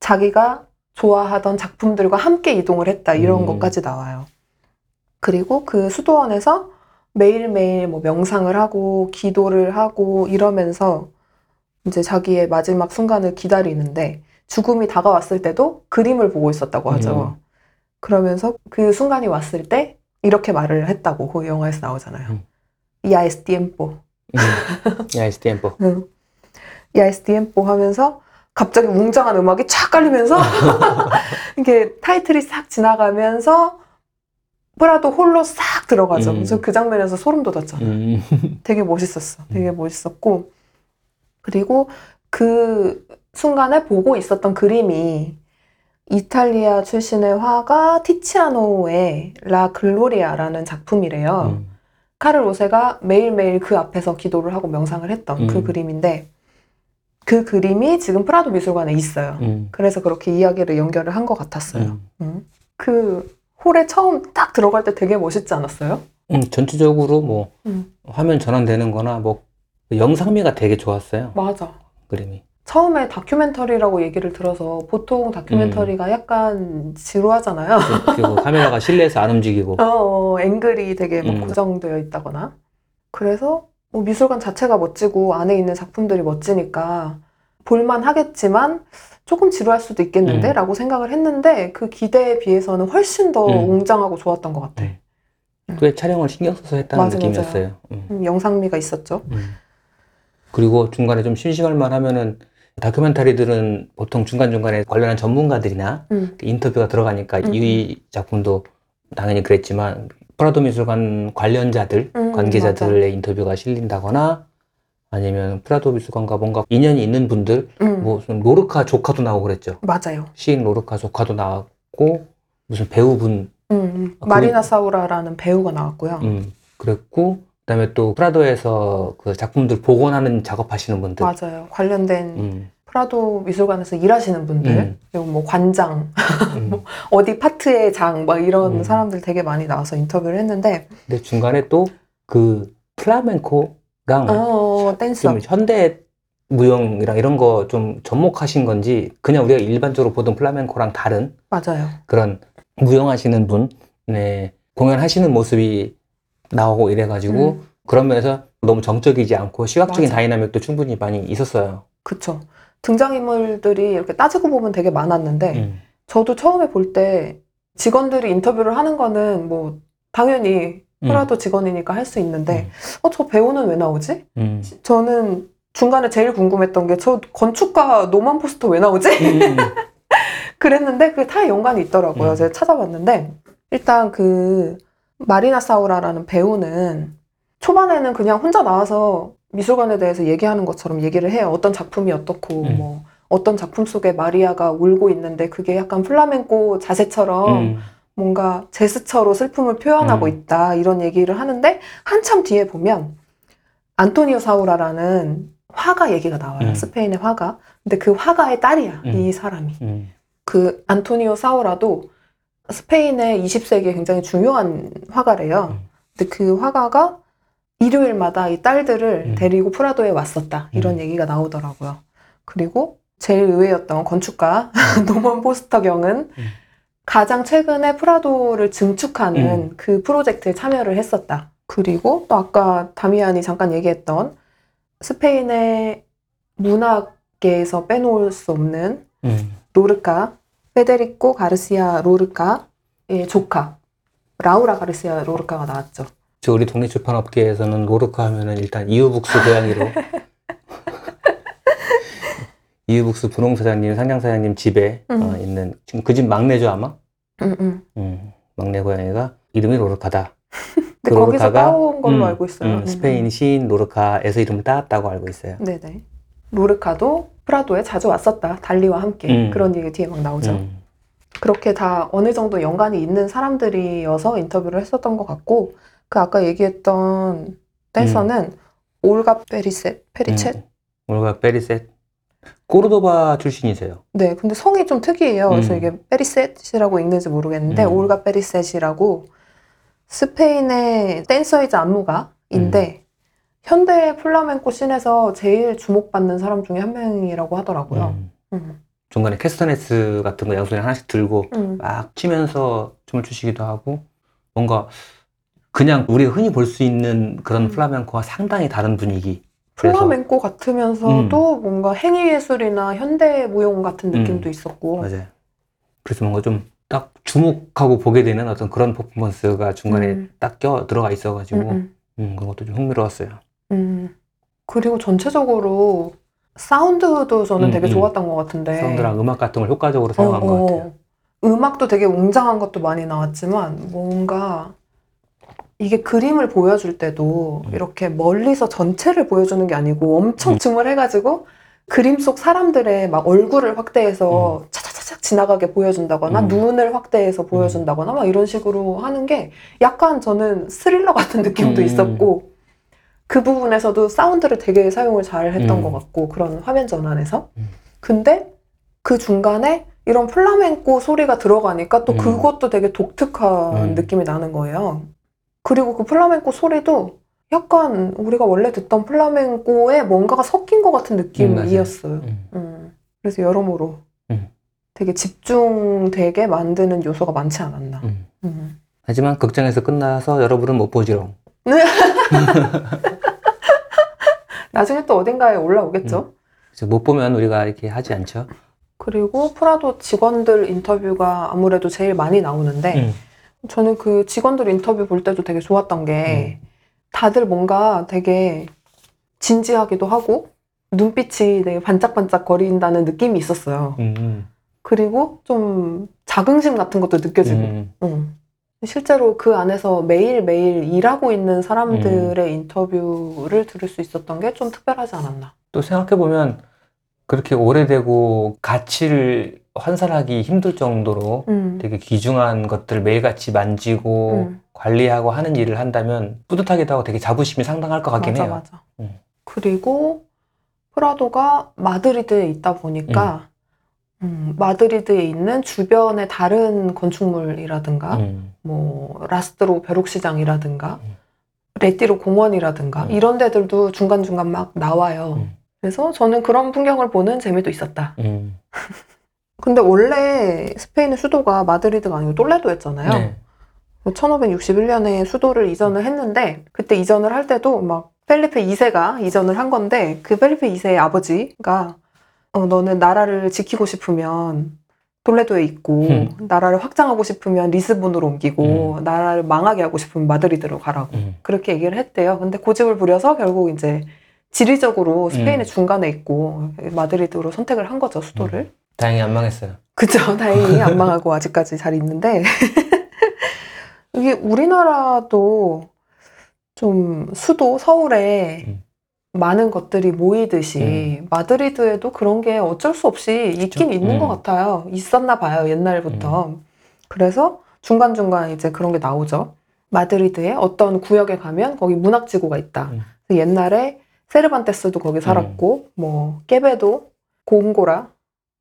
S3: 자기가 좋아하던 작품들과 함께 이동을 했다 이런
S2: 음.
S3: 것까지 나와요. 그리고 그 수도원에서 매일매일 뭐 명상을 하고 기도를 하고 이러면서 이제 자기의 마지막 순간을 기다리는데 죽음이 다가왔을 때도 그림을 보고 있었다고 하죠.
S2: 음.
S3: 그러면서 그 순간이 왔을 때 이렇게 말을 했다고 그 영화에서 나오잖아요.
S2: 음.
S3: Ya es tiempo.
S2: 음. 야, 이스 템포.
S3: 응. Ya es tiempo 하면서 갑자기 웅장한 음악이 쫙 깔리면서 이게 타이틀이 싹 지나가면서 프라도 홀로 싹 들어가죠.
S2: 음.
S3: 그래서 그 장면에서 소름 돋았죠.
S2: 음.
S3: 되게 멋있었어. 되게 멋있었고 그리고 그 순간에 보고 있었던 그림이 이탈리아 출신의 화가 티치아노의 La Gloria라는 작품이래요.
S2: 음.
S3: 카를 오세가 매일매일 그 앞에서 기도를 하고 명상을 했던 그
S2: 음.
S3: 그림인데 그 그림이 지금 프라도 미술관에 있어요.
S2: 음.
S3: 그래서 그렇게 이야기를 연결을 한 것 같았어요.
S2: 음.
S3: 음. 그 홀에 처음 딱 들어갈 때 되게 멋있지 않았어요?
S2: 음, 전체적으로 뭐
S3: 음.
S2: 화면 전환되는 거나 뭐 영상미가 되게 좋았어요.
S3: 맞아.
S2: 그림이.
S3: 처음에 다큐멘터리라고 얘기를 들어서 보통 다큐멘터리가
S2: 음.
S3: 약간 지루하잖아요.
S2: 그리고 카메라가 실내에서 안 움직이고.
S3: 어, 어, 앵글이 되게 막
S2: 음.
S3: 고정되어 있다거나. 그래서 뭐 미술관 자체가 멋지고 안에 있는 작품들이 멋지니까 볼만 하겠지만 조금 지루할 수도 있겠는데?
S2: 음.
S3: 라고 생각을 했는데 그 기대에 비해서는 훨씬 더
S2: 음.
S3: 웅장하고 좋았던 것 같아.
S2: 네. 꽤 촬영을 신경 써서 했다는
S3: 맞아,
S2: 느낌이었어요. 음.
S3: 음, 영상미가 있었죠.
S2: 음. 그리고 중간에 좀 심심할 만 하면은 다큐멘터리들은 보통 중간중간에 관련한 전문가들이나
S3: 음.
S2: 인터뷰가 들어가니까
S3: 음,
S2: 이 작품도 당연히 그랬지만 프라도 미술관 관련자들,
S3: 음,
S2: 관계자들의 인터뷰가 실린다거나 아니면 프라도 미술관과 뭔가 인연이 있는 분들,
S3: 음,
S2: 뭐 무슨 로르카 조카도 나오고 그랬죠.
S3: 맞아요.
S2: 시인 로르카 조카도 나왔고 무슨 배우분
S3: 음, 음.
S2: 아,
S3: 마리나 사우라라는 배우가 나왔고요.
S2: 음, 그랬고 그다음에 또 프라도에서 그 작품들 복원하는 작업하시는 분들
S3: 맞아요. 관련된
S2: 음,
S3: 프라도 미술관에서 일하시는 분들,
S2: 음.
S3: 그리고 뭐 관장,
S2: 음.
S3: 어디 파트의 장, 막 이런
S2: 음.
S3: 사람들 되게 많이 나와서 인터뷰를 했는데,
S2: 근데 중간에 또 그 플라멘코랑
S3: 어.
S2: 좀 현대 무용이랑 이런 거 좀 접목하신 건지 그냥 우리가 일반적으로 보던 플라멘코랑 다른
S3: 맞아요.
S2: 그런 무용하시는 분 네, 공연하시는 모습이 나오고 이래가지고
S3: 음.
S2: 그런 면에서 너무 정적이지 않고 시각적인
S3: 맞아.
S2: dynamic도 충분히 많이 있었어요.
S3: 그쵸. 등장인물들이 이렇게 따지고 보면 되게 많았는데,
S2: 음.
S3: 저도 처음에 볼 때 직원들이 인터뷰를 하는 거는 뭐, 당연히 프라도 직원이니까 할 수 있는데,
S2: 음.
S3: 어, 저 배우는 왜 나오지?
S2: 음.
S3: 저는 중간에 제일 궁금했던 게, 저 건축가 노만 포스터 왜 나오지?
S2: 음.
S3: 그랬는데 그게 다 연관이 있더라고요.
S2: 음.
S3: 제가 찾아봤는데 일단 그 마리나 사우라라는 배우는 초반에는 그냥 혼자 나와서 미술관에 대해서 얘기하는 것처럼 얘기를 해요. 어떤 작품이 어떻고
S2: 음.
S3: 뭐 어떤 작품 속에 마리아가 울고 있는데 그게 약간 플라멩코 자세처럼
S2: 음.
S3: 뭔가 제스처로 슬픔을 표현하고
S2: 음.
S3: 있다 이런 얘기를 하는데 한참 뒤에 보면 안토니오 사우라라는 화가 얘기가 나와요.
S2: 음.
S3: 스페인의 화가. 근데 그 화가의 딸이야.
S2: 음.
S3: 이 사람이.
S2: 음.
S3: 그 안토니오 사우라도 스페인의 20세기에 굉장히 중요한 화가래요.
S2: 음.
S3: 근데 그 화가가 일요일마다 이 딸들을
S2: 음.
S3: 데리고 프라도에 왔었다. 이런
S2: 음.
S3: 얘기가 나오더라고요. 그리고 제일 의외였던 건축가 노먼 포스터 경은
S2: 음.
S3: 가장 최근에 프라도를 증축하는 그 프로젝트에 참여를 했었다. 그리고 또 아까 다미안이 잠깐 얘기했던 스페인의 문학계에서 빼놓을 수 없는
S2: 음.
S3: 로르카, 페데리코 가르시아 로르카의 조카, 라우라 가르시아 로르카가 나왔죠.
S2: 저 우리 독립 출판업계에서는 로르카 하면은 일단 이유북스 고양이로 이유북스 분홍 사장님, 상장 사장님 집에
S3: 음.
S2: 어, 있는 지금 그 집 막내죠 아마.
S3: 응, 응.
S2: 음, 막내 고양이가 이름이 로르카다.
S3: 근데
S2: 그
S3: 거기서
S2: 로르카가-
S3: 따온 걸로
S2: 음,
S3: 알고 있어요.
S2: 음, 스페인 시인 로르카에서 이름을 따왔다고 알고 있어요.
S3: 네네. 로르카도 프라도에 자주 왔었다. 달리와 함께.
S2: 음.
S3: 그런 얘기 뒤에 막 나오죠.
S2: 음,
S3: 그렇게 다 어느 정도 연관이 있는 사람들이어서 인터뷰를 했었던 것 같고, 그 아까 얘기했던 댄서는 올가 페리셋, 페리쳇?
S2: 음. 올가 페리셋 꼬르도바 출신이세요.
S3: 네, 근데 성이 좀 특이해요. 그래서
S2: 음.
S3: 이게 페리셋이라고 읽는지 모르겠는데,
S2: 음.
S3: 올가 페리셋이라고 스페인의 댄서이자 안무가인데,
S2: 음.
S3: 현대 플라멩코 씬에서 제일 주목받는 사람 중에 한 명이라고 하더라고요.
S2: 음.
S3: 음.
S2: 중간에 캐스터네스 같은 거 양손에 하나씩 들고
S3: 음.
S2: 막 치면서 춤을 추시기도 하고 뭔가 그냥 우리가 흔히 볼 수 있는 그런
S3: 음.
S2: 플라멩코와 상당히 다른 분위기.
S3: 플라멩코 같으면서도 뭔가 행위 예술이나 현대 무용 같은 느낌도
S2: 음.
S3: 있었고.
S2: 맞아요. 그래서 뭔가 좀 딱 주목하고 보게 되는 어떤 그런 퍼포먼스가 중간에
S3: 음.
S2: 딱껴 들어가 있어가지고
S3: 음,
S2: 음, 그런 것도 좀 흥미로웠어요.
S3: 음, 음. 그리고 전체적으로 사운드도 저는
S2: 음,
S3: 되게
S2: 음.
S3: 좋았던 것 같은데.
S2: 사운드랑 음악 같은 걸 효과적으로 사용한
S3: 어,
S2: 것
S3: 어.
S2: 같아요.
S3: 음악도 되게 웅장한 것도 많이 나왔지만 뭔가 이게 그림을 보여줄 때도
S2: 음.
S3: 이렇게 멀리서 전체를 보여주는 게 아니고 엄청
S2: 음.
S3: 줌을 해가지고 그림 속 사람들의 막 얼굴을 확대해서 차차차차 지나가게 보여준다거나
S2: 음.
S3: 눈을 확대해서 보여준다거나 막 이런 식으로 하는 게 약간 저는 스릴러 같은 느낌도
S2: 음.
S3: 있었고 그 부분에서도 사운드를 되게 사용을 잘 했던
S2: 음.
S3: 것 같고 그런 화면 전환에서
S2: 음.
S3: 근데 그 중간에 이런 플라멩코 소리가 들어가니까 또
S2: 음.
S3: 그것도 되게 독특한
S2: 음.
S3: 느낌이 나는 거예요. 그리고 그 플라멩코 소리도 약간 우리가 원래 듣던 플라멩코에 뭔가가 섞인 것 같은 느낌이었어요.
S2: 음.
S3: 음. 그래서 여러모로
S2: 음.
S3: 되게 집중되게 만드는 요소가 많지 않았나.
S2: 음.
S3: 음.
S2: 하지만 극장에서 끝나서 여러분은 못 보지롱.
S3: 나중에 또 어딘가에 올라오겠죠.
S2: 그래서 못 보면 우리가 이렇게 하지 않죠.
S3: 그리고 프라도 직원들 인터뷰가 아무래도 제일 많이 나오는데
S2: 음.
S3: 저는 그 직원들 인터뷰 볼 때도 되게 좋았던 게
S2: 음.
S3: 다들 뭔가 되게 진지하기도 하고 눈빛이 되게 반짝반짝 거린다는 느낌이 있었어요.
S2: 음.
S3: 그리고 좀 자긍심 같은 것도 느껴지고.
S2: 음.
S3: 응. 실제로 그 안에서 매일매일 일하고 있는 사람들의
S2: 음.
S3: 인터뷰를 들을 수 있었던 게 좀 특별하지 않았나.
S2: 또 생각해보면 그렇게 오래되고 가치를 환산하기 힘들 정도로
S3: 음.
S2: 되게 귀중한 것들을 매일같이 만지고
S3: 음.
S2: 관리하고 하는 일을 한다면 뿌듯하기도 하고 되게 자부심이 상당할 것 같긴
S3: 맞아,
S2: 해요.
S3: 맞아.
S2: 음.
S3: 그리고 프라도가 마드리드에 있다 보니까 음, 마드리드에 있는 주변의 다른 건축물이라든가
S2: 음.
S3: 뭐 라스트로 벼룩시장이라든가
S2: 음.
S3: 레띠로 공원이라든가
S2: 음.
S3: 이런 데들도 중간중간 막 나와요.
S2: 음.
S3: 그래서 저는 그런 풍경을 보는 재미도 있었다.
S2: 음.
S3: 근데 원래 스페인의 수도가 마드리드가 아니고 똘레도였잖아요.
S2: 네.
S3: 1561년에 수도를 이전을 했는데 그때 이전을 할 때도 막 펠리페 2세가 이전을 한 건데 그 펠리페 2세의 아버지가 어, 너는 나라를 지키고 싶으면 톨레도에 있고
S2: 음.
S3: 나라를 확장하고 싶으면 리스본으로 옮기고 나라를 망하게 하고 싶으면 마드리드로 가라고
S2: 음.
S3: 그렇게 얘기를 했대요. 근데 고집을 부려서 결국 이제 지리적으로 스페인의
S2: 음.
S3: 중간에 있고 마드리드로 선택을 한 거죠 수도를.
S2: 다행히 안 망했어요.
S3: 그죠. 다행히 안 망하고 아직까지 잘 있는데. 이게 우리나라도 좀 수도 서울에
S2: 음.
S3: 많은 것들이 모이듯이 마드리드에도 그런 게 어쩔 수 없이 있긴
S2: 그쵸.
S3: 있는
S2: 음.
S3: 것 같아요. 있었나 봐요, 옛날부터. 그래서 중간 중간 이제 그런 게 나오죠. 마드리드에 어떤 구역에 가면 거기 문학지구가 있다.
S2: 음.
S3: 옛날에 세르반테스도 거기 살았고, 뭐, 께베도, 공고라,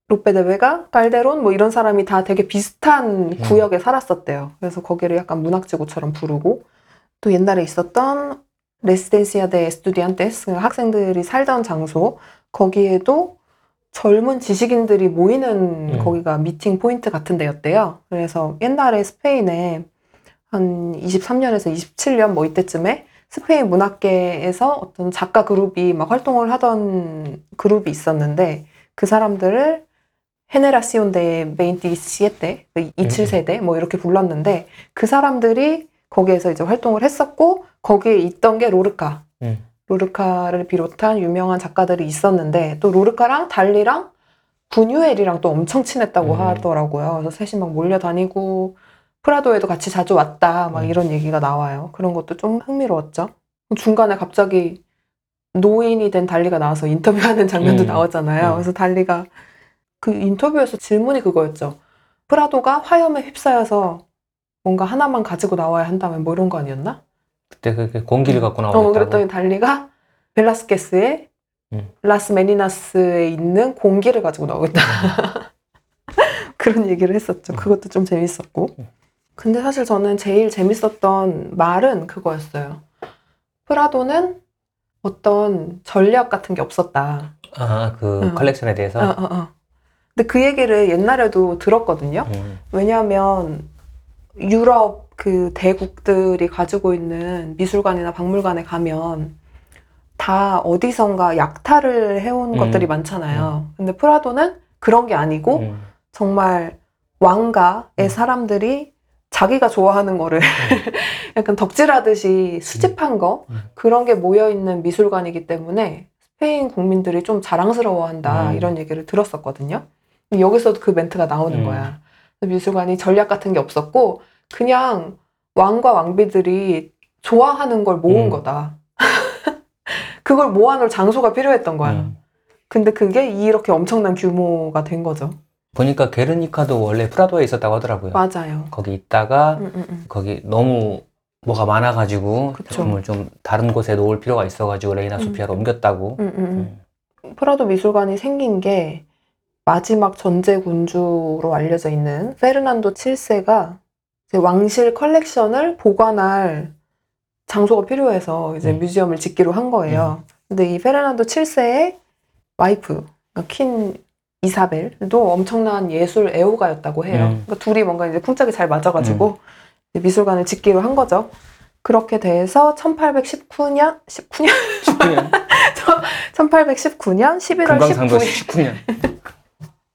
S3: 로페 데 베가, 깔데론 뭐 이런 사람이 다 되게 비슷한
S2: 음.
S3: 구역에 살았었대요. 그래서 거기를 약간 문학지구처럼 부르고 또 옛날에 있었던 Residencia de Estudiantes 학생들이 살던 장소 거기에도 젊은 지식인들이 모이는
S2: 음.
S3: 거기가 meeting point 같은 데였대요. 그래서 옛날에 스페인에 한 23년에서 27년 뭐 이때쯤에 스페인 문학계에서 어떤 작가 그룹이 막 활동을 하던 그룹이 있었는데 그 사람들을 Generación de veintisiete 27세대 뭐 이렇게 불렀는데 그 사람들이 거기에서 이제 활동을 했었고 거기에 있던 게 로르카
S2: 음.
S3: 로르카를 비롯한 유명한 작가들이 있었는데 또 로르카랑 달리랑 부뉴엘이랑 또 엄청 친했다고
S2: 음.
S3: 하더라고요. 그래서 셋이 막 몰려다니고 프라도에도 같이 자주 왔다 막
S2: 음.
S3: 이런 얘기가 나와요. 그런 것도 좀 흥미로웠죠. 중간에 갑자기 노인이 된 달리가 나와서 인터뷰하는 장면도
S2: 음.
S3: 나오잖아요.
S2: 음.
S3: 그래서 달리가 그 인터뷰에서 질문이 그거였죠. 프라도가 화염에 휩싸여서 뭔가 하나만 가지고 나와야 한다면 뭐 이런 거 아니었나?
S2: 그때 그 공기를 갖고 나오겠다고.
S3: 어, 그랬더니 달리가 벨라스케스의
S2: 음.
S3: 라스 메니나스에 있는 공기를 가지고 나오겠다. 그런 얘기를 했었죠.
S2: 음.
S3: 그것도 좀 재밌었고.
S2: 음.
S3: 근데 사실 저는 제일 재밌었던 말은 그거였어요. 프라도는 어떤 전략 같은 게 없었다.
S2: 아, 그
S3: 응.
S2: 컬렉션에 대해서.
S3: 어, 어, 어. 근데 그 얘기를 옛날에도 들었거든요.
S2: 음.
S3: 왜냐하면 유럽 그 대국들이 가지고 있는 미술관이나 박물관에 가면 다 어디선가 약탈을 해온
S2: 음.
S3: 것들이 많잖아요. 근데 프라도는 그런 게 아니고
S2: 음.
S3: 정말 왕가의
S2: 음.
S3: 사람들이 자기가 좋아하는 거를 약간 덕질하듯이 수집한 거
S2: 음.
S3: 그런 게 모여 있는 미술관이기 때문에 스페인 국민들이 좀 자랑스러워한다
S2: 음.
S3: 이런 얘기를 들었었거든요. 여기서도 그 멘트가 나오는
S2: 음.
S3: 거야. 미술관이 전략 같은 게 없었고 그냥 왕과 왕비들이 좋아하는 걸 모은
S2: 음.
S3: 거다. 그걸 모아놓을 장소가 필요했던 거야.
S2: 음.
S3: 근데 그게 이렇게 엄청난 규모가 된 거죠.
S2: 보니까 게르니카도 원래 프라도에 있었다고 하더라고요.
S3: 맞아요.
S2: 거기 있다가
S3: 음, 음, 음.
S2: 거기 너무 뭐가 많아가지고
S3: 그쵸.
S2: 작품을 좀 다른 곳에 놓을 필요가 있어가지고 레이나
S3: 음.
S2: 소피아로 옮겼다고.
S3: 음, 음, 음.
S2: 음.
S3: 프라도 미술관이 생긴 게 마지막 전제 군주로 알려져 있는 페르난도 7세가 왕실 컬렉션을 보관할 장소가 필요해서 이제
S2: 음.
S3: museum을 짓기로 한 거예요. 근데 이 페르난도 7세의 와이프, 그러니까 queen 이사벨도 엄청난 예술 애호가였다고 해요.
S2: 음.
S3: 그러니까 둘이 뭔가 이제 쿵짝이 잘 맞아가지고 이제 미술관을 짓기로 한 거죠. 그렇게 돼서 1819년, 19년,
S2: 19년.
S3: 1819년 11월
S2: 금강산도
S3: 19일
S2: 19년.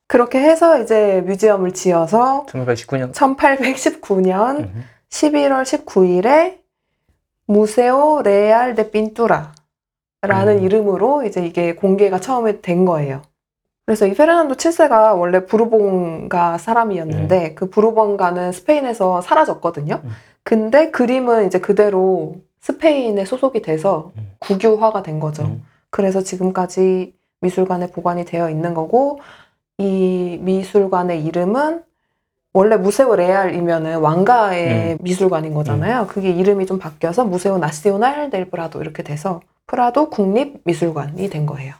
S3: 그렇게 해서 이제 museum을 지어서
S2: 1819년.
S3: 1819년
S2: 음.
S3: 11월 19일에 Museo Real de Pintura라는
S2: 음.
S3: 이름으로 이제 이게 공개가 처음에 된 거예요. 그래서 이 페르난도 7세가 원래 부르봉가 사람이었는데 그 부르봉가는 스페인에서 사라졌거든요.
S2: 음.
S3: 근데 그림은 이제 그대로 스페인에 소속이 돼서
S2: 음.
S3: 국유화가 된 거죠.
S2: 음.
S3: 그래서 지금까지 미술관에 보관이 되어 있는 거고 이 미술관의 이름은 원래 무세오 레알이면은 왕가의 미술관인 거잖아요. 그게 이름이 좀 바뀌어서 무세오 나시오날 델 프라도 이렇게 돼서 프라도 국립 미술관이 된 거예요.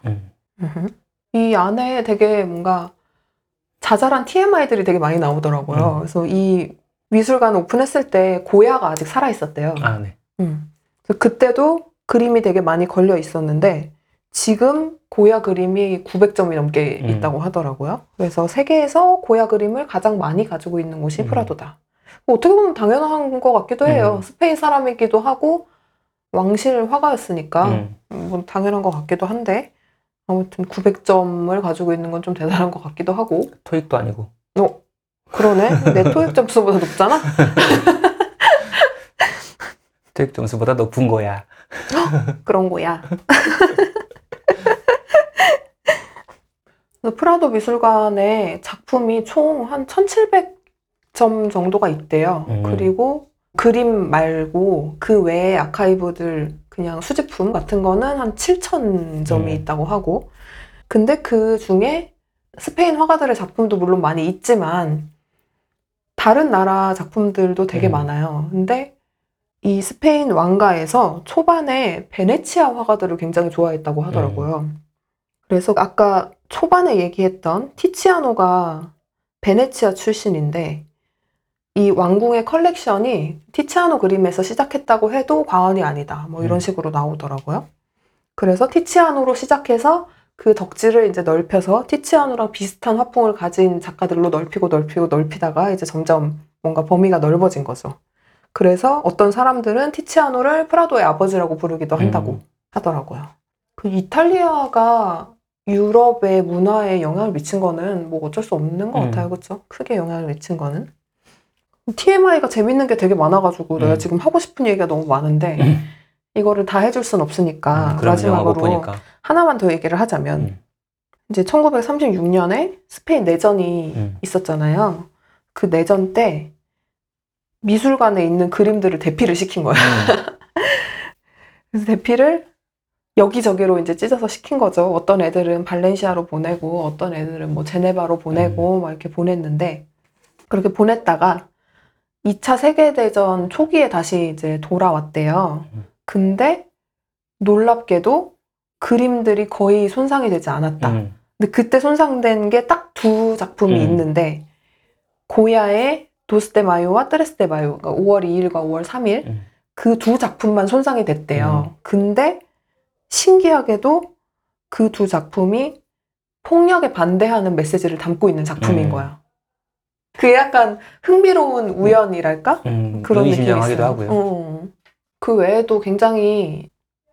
S2: 음.
S3: 이 안에 되게 뭔가 자잘한 TMI들이 되게 많이 나오더라고요.
S2: 음.
S3: 그래서 이 미술관 오픈했을 때 고야가 아직 살아 있었대요.
S2: 아, 네.
S3: 음. 그때도 그림이 되게 많이 걸려 있었는데 지금 고야 그림이 900점이 넘게
S2: 음.
S3: 있다고 하더라고요. 그래서 세계에서 고야 그림을 가장 많이 가지고 있는 곳이
S2: 음.
S3: 프라도다. 뭐 어떻게 보면 당연한 것 같기도 해요.
S2: 음.
S3: 스페인 사람이기도 하고 왕실 화가였으니까
S2: 음.
S3: 뭐 당연한 것 같기도 한데 아무튼 900점을 가지고 있는 건 좀 대단한 것 같기도 하고
S2: 토익도 아니고.
S3: 어 그러네 내 토익 점수보다 높잖아.
S2: 토익 점수보다 높은 거야.
S3: 그런 거야. 그래서 프라도 미술관에 작품이 총 한 1700점 정도가 있대요.
S2: 음.
S3: 그리고 그림 말고 그 외에 아카이브들 그냥 수집품 같은 거는 한 7000점이
S2: 음.
S3: 있다고 하고 근데 그 중에 스페인 화가들의 작품도 물론 많이 있지만 다른 나라 작품들도 되게
S2: 음.
S3: 많아요. 근데 이 스페인 왕가에서 초반에 베네치아 화가들을 굉장히 좋아했다고 하더라고요. 그래서 아까 초반에 얘기했던 티치아노가 베네치아 출신인데 이 왕궁의 컬렉션이 티치아노 그림에서 시작했다고 해도 과언이 아니다. 뭐 이런
S2: 음.
S3: 식으로 나오더라고요. 그래서 티치아노로 시작해서 그 덕질을 이제 넓혀서 티치아노랑 비슷한 화풍을 가진 작가들로 넓히고 넓히고 넓히다가 이제 점점 뭔가 범위가 넓어진 거죠. 그래서 어떤 사람들은 티치아노를 프라도의 아버지라고 부르기도 한다고
S2: 음.
S3: 하더라고요. 그 이탈리아가 유럽의 문화에 영향을 미친 거는 뭐 어쩔 수 없는 것
S2: 음.
S3: 같아요. 그렇죠? 크게 영향을 미친 거는. TMI가 재밌는 게 되게 많아가지고 내가
S2: 음.
S3: 지금 하고 싶은 얘기가 너무 많은데
S2: 음.
S3: 이거를 다 해줄 순 없으니까
S2: 음,
S3: 마지막으로. 하나만 더 얘기를 하자면
S2: 음.
S3: 이제 1936년에 스페인 내전이
S2: 음.
S3: 있었잖아요. 그 내전 때 미술관에 있는 그림들을 대피를 시킨 거예요.
S2: 음.
S3: 그래서 대피를 여기저기로 이제 찢어서 시킨 거죠. 어떤 애들은 발렌시아로 보내고 어떤 애들은 뭐 제네바로 보내고 막 이렇게 보냈는데 그렇게 보냈다가 2차 세계대전 초기에 다시 이제 돌아왔대요.
S2: 음.
S3: 근데 놀랍게도 그림들이 거의 손상이 되지 않았다.
S2: 음.
S3: 근데 그때 손상된 게 딱 두 작품이
S2: 음.
S3: 있는데 고야의 도스데 마요와 뜨레스데 마요 그러니까 5월 2일과 5월 3일
S2: 음.
S3: 그두 작품만 손상이 됐대요. 근데 신기하게도 그 두 작품이 폭력에 반대하는 메시지를 담고 있는 작품인
S2: 음.
S3: 거야. 그게 약간 흥미로운 우연이랄까?
S2: 음,
S3: 그런 느낌이
S2: 의미심장하기도
S3: 있어요.
S2: 하고요.
S3: 어. 그 외에도 굉장히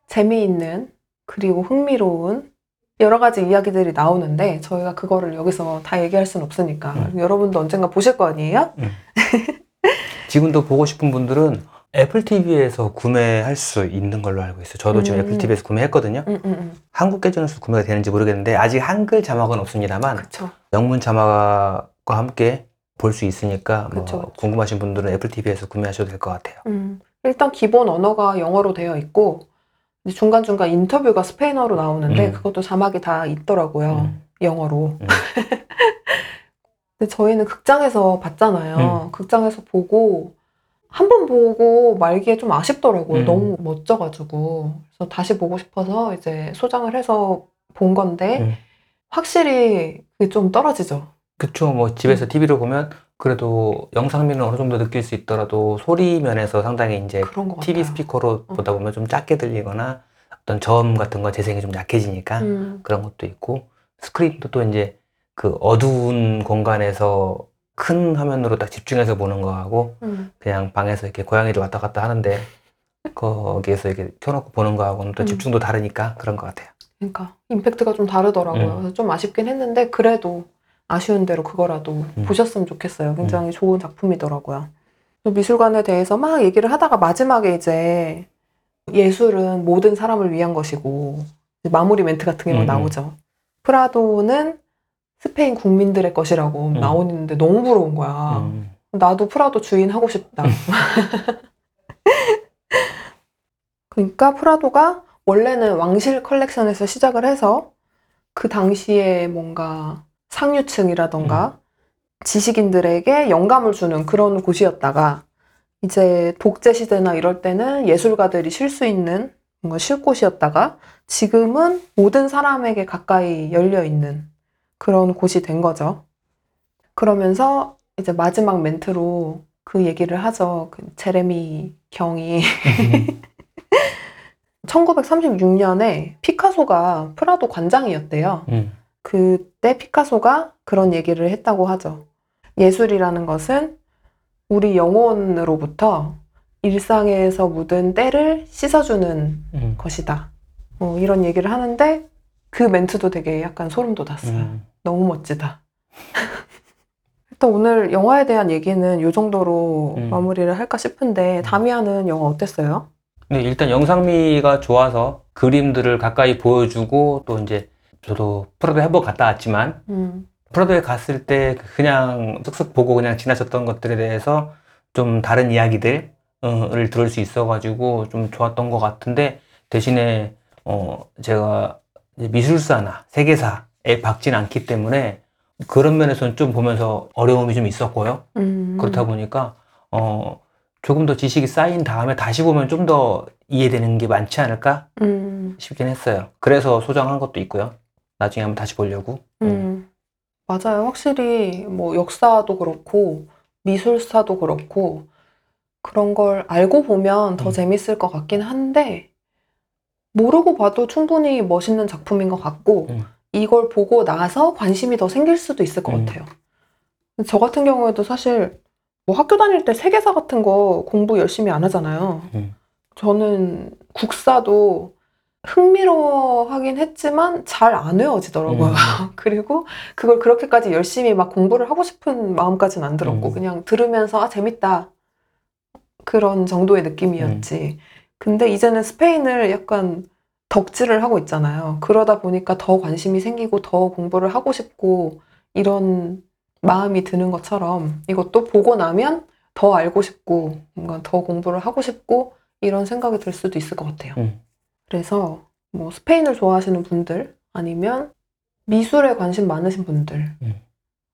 S3: 재미있는 그리고 흥미로운 여러 가지 이야기들이 나오는데 저희가 그거를 여기서 다 얘기할 수는 없으니까
S2: 음.
S3: 여러분도 언젠가 보실 거 아니에요?
S2: 지금도 보고 싶은 분들은 애플 TV에서 구매할 수 있는 걸로 알고 있어요. 저도 지금
S3: 음.
S2: 애플 TV에서 구매했거든요.
S3: 응, 응, 응.
S2: 한국 계정에서 구매가 되는지 모르겠는데 아직 한글 자막은 없습니다만
S3: 그쵸.
S2: 영문 자막과 함께 볼 수 있으니까 뭐
S3: 그쵸, 그쵸.
S2: 궁금하신 분들은 애플 TV에서 구매하셔도 될 것 같아요.
S3: 음. 일단 기본 언어가 영어로 되어 있고 이제 중간중간 인터뷰가 스페인어로 나오는데
S2: 음.
S3: 그것도 자막이 다 있더라고요.
S2: 음.
S3: 영어로.
S2: 음.
S3: 근데 저희는 극장에서 봤잖아요.
S2: 음.
S3: 극장에서 보고 한 번 보고 말기에 좀 아쉽더라고요.
S2: 음.
S3: 너무 멋져가지고. 그래서 다시 보고 싶어서 이제 소장을 해서 본 건데
S2: 음.
S3: 확실히 그게 좀 떨어지죠.
S2: 그쵸. 뭐
S3: 음.
S2: 집에서 TV로 보면 그래도 영상미는 어느 정도 느낄 수 있더라도 소리 면에서 상당히 이제
S3: 그런 것 같아요.
S2: TV 스피커로
S3: 어.
S2: 보다 보면 좀 작게 들리거나 어떤 저음 같은 거 재생이 좀 약해지니까
S3: 음.
S2: 그런 것도 있고 스크린도 또 이제 그 어두운 공간에서 큰 화면으로 딱 집중해서 보는 거하고
S3: 음.
S2: 그냥 방에서 이렇게 고양이를 왔다 갔다 하는데 거기에서 이렇게 켜놓고 보는 거하고는 또
S3: 음.
S2: 집중도 다르니까 그런 것 같아요.
S3: 그러니까 임팩트가 좀 다르더라고요.
S2: 음.
S3: 그래서 좀 아쉽긴 했는데 그래도 아쉬운 대로 그거라도
S2: 음.
S3: 보셨으면 좋겠어요. 굉장히 좋은 작품이더라고요. 미술관에 대해서 막 얘기를 하다가 마지막에 이제 예술은 모든 사람을 위한 것이고 마무리 멘트 같은 게막
S2: 음, 음.
S3: 나오죠. 프라도는 스페인 국민들의 것이라고
S2: 음.
S3: 나오는데 너무 부러운 거야.
S2: 음.
S3: 나도 프라도 주인 하고 싶다. 그러니까 프라도가 원래는 왕실 컬렉션에서 시작을 해서 그 당시에 뭔가 상류층이라던가 지식인들에게 영감을 주는 그런 곳이었다가 이제 독재 시대나 이럴 때는 예술가들이 쉴 수 있는 뭔가 쉴 곳이었다가 지금은 모든 사람에게 가까이 열려 있는 그런 곳이 된 거죠. 그러면서 이제 마지막 멘트로 그 얘기를 하죠. 그 제레미 경이 1936년에 피카소가 프라도 관장이었대요.
S2: 음.
S3: 그때 피카소가 그런 얘기를 했다고 하죠. 예술이라는 것은 우리 영혼으로부터 일상에서 묻은 때를 씻어주는
S2: 음.
S3: 것이다. 뭐 이런 얘기를 하는데 그 멘트도 되게 약간 소름 돋았어요.
S2: 음.
S3: 너무 멋지다. 일단 오늘 영화에 대한 얘기는 이 정도로
S2: 음.
S3: 마무리를 할까 싶은데 다미아는 영화 어땠어요?
S2: 네, 일단 영상미가 좋아서 그림들을 가까이 보여주고 또 이제 저도 프라도 해보고 갔다 왔지만
S3: 음,
S2: 프라도에 갔을 때 그냥 쓱쓱 보고 그냥 지나쳤던 것들에 대해서 좀 다른 이야기들을 들을 수 있어가지고 좀 좋았던 것 같은데 대신에 어 제가 미술사나 세계사에 박진 않기 때문에 그런 면에서는 좀 보면서 어려움이 좀 있었고요.
S3: 음,
S2: 그렇다 보니까 어 조금 더 지식이 쌓인 다음에 다시 보면 좀 더 이해되는 게 많지 않을까
S3: 음,
S2: 싶긴 했어요. 그래서 소장한 것도 있고요. 나중에 한번 다시 보려고.
S3: 음, 맞아요. 확실히 뭐 역사도 그렇고 미술사도 그렇고 그런 걸 알고 보면 더
S2: 음.
S3: 재밌을 것 같긴 한데 모르고 봐도 충분히 멋있는 작품인 것 같고
S2: 음.
S3: 이걸 보고 나서 관심이 더 생길 수도 있을 것
S2: 음.
S3: 같아요. 저 같은 경우에도 사실 뭐 학교 다닐 때 세계사 같은 거 공부 열심히 안 하잖아요.
S2: 음.
S3: 저는 국사도 흥미로워하긴 했지만 잘 안 외워지더라고요.
S2: 음.
S3: 그리고 그걸 그렇게까지 열심히 막 공부를 하고 싶은 마음까지는 안 들었고
S2: 음.
S3: 그냥 들으면서 아 재밌다 그런 정도의 느낌이었지. 근데 이제는 스페인을 약간 덕질을 하고 있잖아요. 그러다 보니까 더 관심이 생기고 더 공부를 하고 싶고 이런 마음이 드는 것처럼 이것도 보고 나면 더 알고 싶고 뭔가 더 공부를 하고 싶고 이런 생각이 들 수도 있을 것 같아요.
S2: 음.
S3: 그래서 뭐 스페인을 좋아하시는 분들 아니면 미술에 관심 많으신
S2: 음.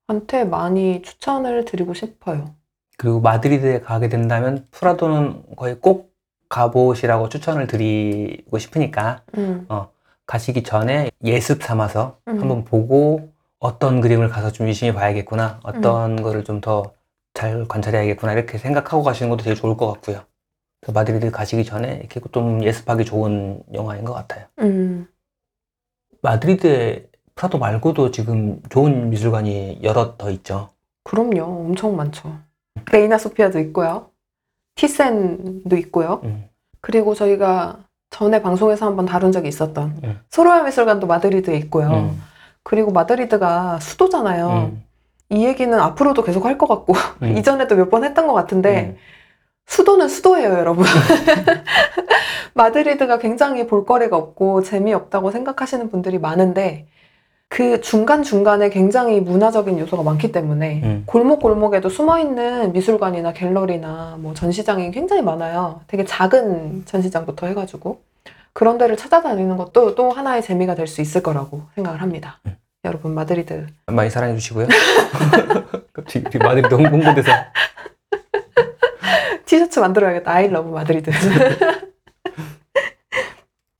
S3: 분들한테 많이 추천을 드리고 싶어요.
S2: 그리고 마드리드에 가게 된다면 프라도는 거의 꼭 가보시라고 추천을 드리고 싶으니까
S3: 음,
S2: 가시기 전에 예습 삼아서
S3: 음.
S2: 한번 보고 어떤 그림을 가서 좀 유심히 봐야겠구나, 어떤 거를 좀 더 잘 관찰해야겠구나 이렇게 생각하고 가시는 것도 되게 좋을 것 같고요. 그래서 마드리드 가시기 전에 이렇게 좀 예습하기 좋은 영화인 것 같아요.
S3: 음,
S2: 마드리드에 프라도 말고도 지금 좋은 미술관이 여럿 더 있죠.
S3: 그럼요. 엄청 많죠. 레이나 소피아도 있고요. 티센도 있고요.
S2: 음.
S3: 그리고 저희가 전에 방송에서 한번 다룬 적이 있었던
S2: 음.
S3: 소로야 미술관도 마드리드에 있고요.
S2: 음.
S3: 그리고 마드리드가 수도잖아요.
S2: 음.
S3: 이 얘기는 앞으로도 계속 할 것 같고
S2: 음.
S3: 이전에도 몇 번 했던 것 같은데
S2: 음.
S3: 수도는 수도예요, 여러분. 마드리드가 굉장히 볼거리가 없고 재미없다고 생각하시는 분들이 많은데 그 중간중간에 굉장히 문화적인 요소가 많기 때문에
S2: 음.
S3: 골목골목에도 숨어있는 미술관이나 갤러리나 뭐 전시장이 굉장히 많아요. 되게 작은 전시장부터 해가지고 그런 데를 찾아다니는 것도 또 하나의 재미가 될 수 있을 거라고 생각을 합니다.
S2: 음.
S3: 여러분 마드리드
S2: 많이 사랑해 주시고요. 마드리드 홍- 홍보대사.
S3: 티셔츠 만들어야겠다. I love 마드리드.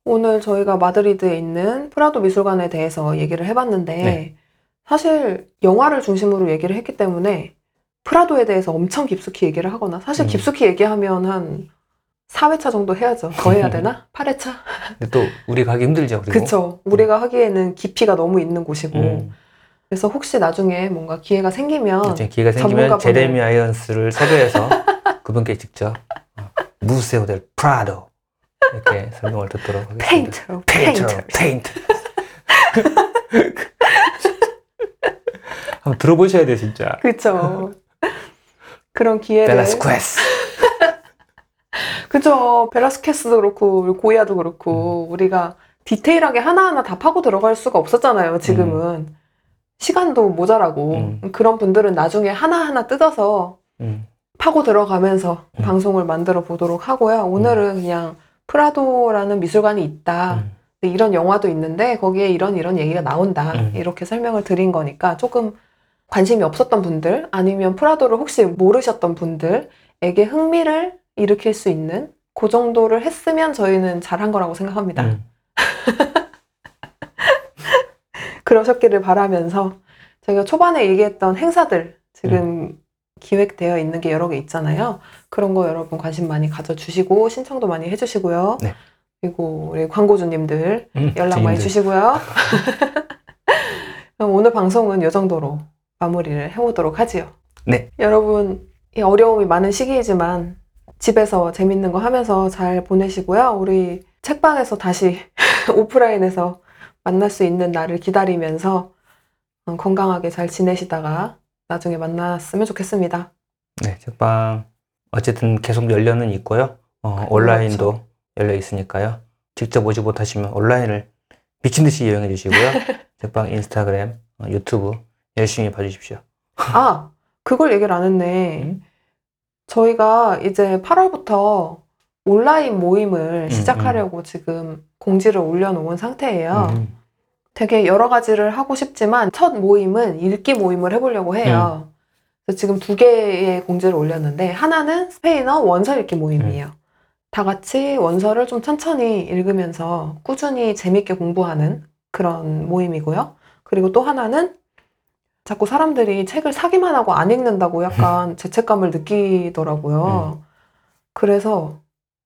S3: 오늘 저희가 마드리드에 있는 프라도 미술관에 대해서 얘기를 해봤는데
S2: 네.
S3: 사실 영화를 중심으로 얘기를 했기 때문에 프라도에 대해서 엄청 깊숙이 얘기를 하거나 사실
S2: 음.
S3: 깊숙이 얘기하면 한 4회차 정도 해야죠. 더 해야 되나? 8회차?
S2: 근데 또 우리 가기 힘들죠. 그리고.
S3: 그쵸. 우리가 하기에는 깊이가 너무 있는 곳이고
S2: 음.
S3: 그래서 혹시 나중에 뭔가 기회가 생기면
S2: 기회가 생기면 제레미 아이언스를 섭외해서 그분께 직접 어, Museo del Prado 이렇게 설명을 듣도록 하겠습니다.
S3: paint,
S2: paint, paint. paint. 한번 들어보셔야 돼요, 진짜.
S3: 그쵸. 그런 기회를
S2: 벨라스퀘스.
S3: 그죠. 베라스케스도 그렇고, 고야도 그렇고, 우리가 디테일하게 하나하나 다 파고 들어갈 수가 없었잖아요, 지금은. 시간도 모자라고.
S2: 음.
S3: 그런 분들은 나중에 하나하나 뜯어서
S2: 음,
S3: 파고 들어가면서
S2: 음.
S3: 방송을 만들어 보도록 하고요. 오늘은 그냥 프라도라는 미술관이 있다.
S2: 음.
S3: 이런 영화도 있는데 거기에 이런 이런 얘기가 나온다.
S2: 음.
S3: 이렇게 설명을 드린 거니까 조금 관심이 없었던 분들 아니면 프라도를 혹시 모르셨던 분들에게 흥미를 일으킬 수 있는 그 정도를 했으면 저희는 잘한 거라고 생각합니다.
S2: 음.
S3: 그러셨기를 바라면서 저희가 초반에 얘기했던 행사들 지금 기획되어 있는 게 여러 개 있잖아요. 그런 거 여러분 관심 많이 가져주시고 신청도 많이 해주시고요.
S2: 네.
S3: 그리고 우리 광고주님들
S2: 음,
S3: 연락 많이. 주시고요. 그럼 오늘 방송은 이 정도로 마무리를 해보도록 하지요.
S2: 네.
S3: 여러분 이 어려움이 많은 시기이지만 집에서 재밌는 거 하면서 잘 보내시고요. 우리 책방에서 다시 오프라인에서 만날 수 있는 날을 기다리면서 어, 건강하게 잘 지내시다가 나중에 만났으면 좋겠습니다.
S2: 네, 책방 어쨌든 계속 열려는 있고요. 어, 온라인도 열려 있으니까요. 직접 오지 못하시면 온라인을 미친 듯이 이용해 주시고요. 책방 인스타그램, 어, 유튜브 열심히 봐주십시오.
S3: 아, 그걸 얘기를 안 했네.
S2: 음?
S3: 저희가 이제 8월부터 온라인 모임을
S2: 음,
S3: 시작하려고 지금 공지를 올려놓은 상태예요.
S2: 음,
S3: 되게 여러 가지를 하고 싶지만 첫 모임은 읽기 모임을 해보려고 해요. 그래서 지금 두 개의 공지를 올렸는데 하나는 스페인어 원서 읽기 모임이에요. 다 같이 원서를 좀 천천히 읽으면서 꾸준히 재밌게 공부하는 그런 모임이고요. 그리고 또 하나는 자꾸 사람들이 책을 사기만 하고 안 읽는다고 약간 죄책감을 느끼더라고요. 그래서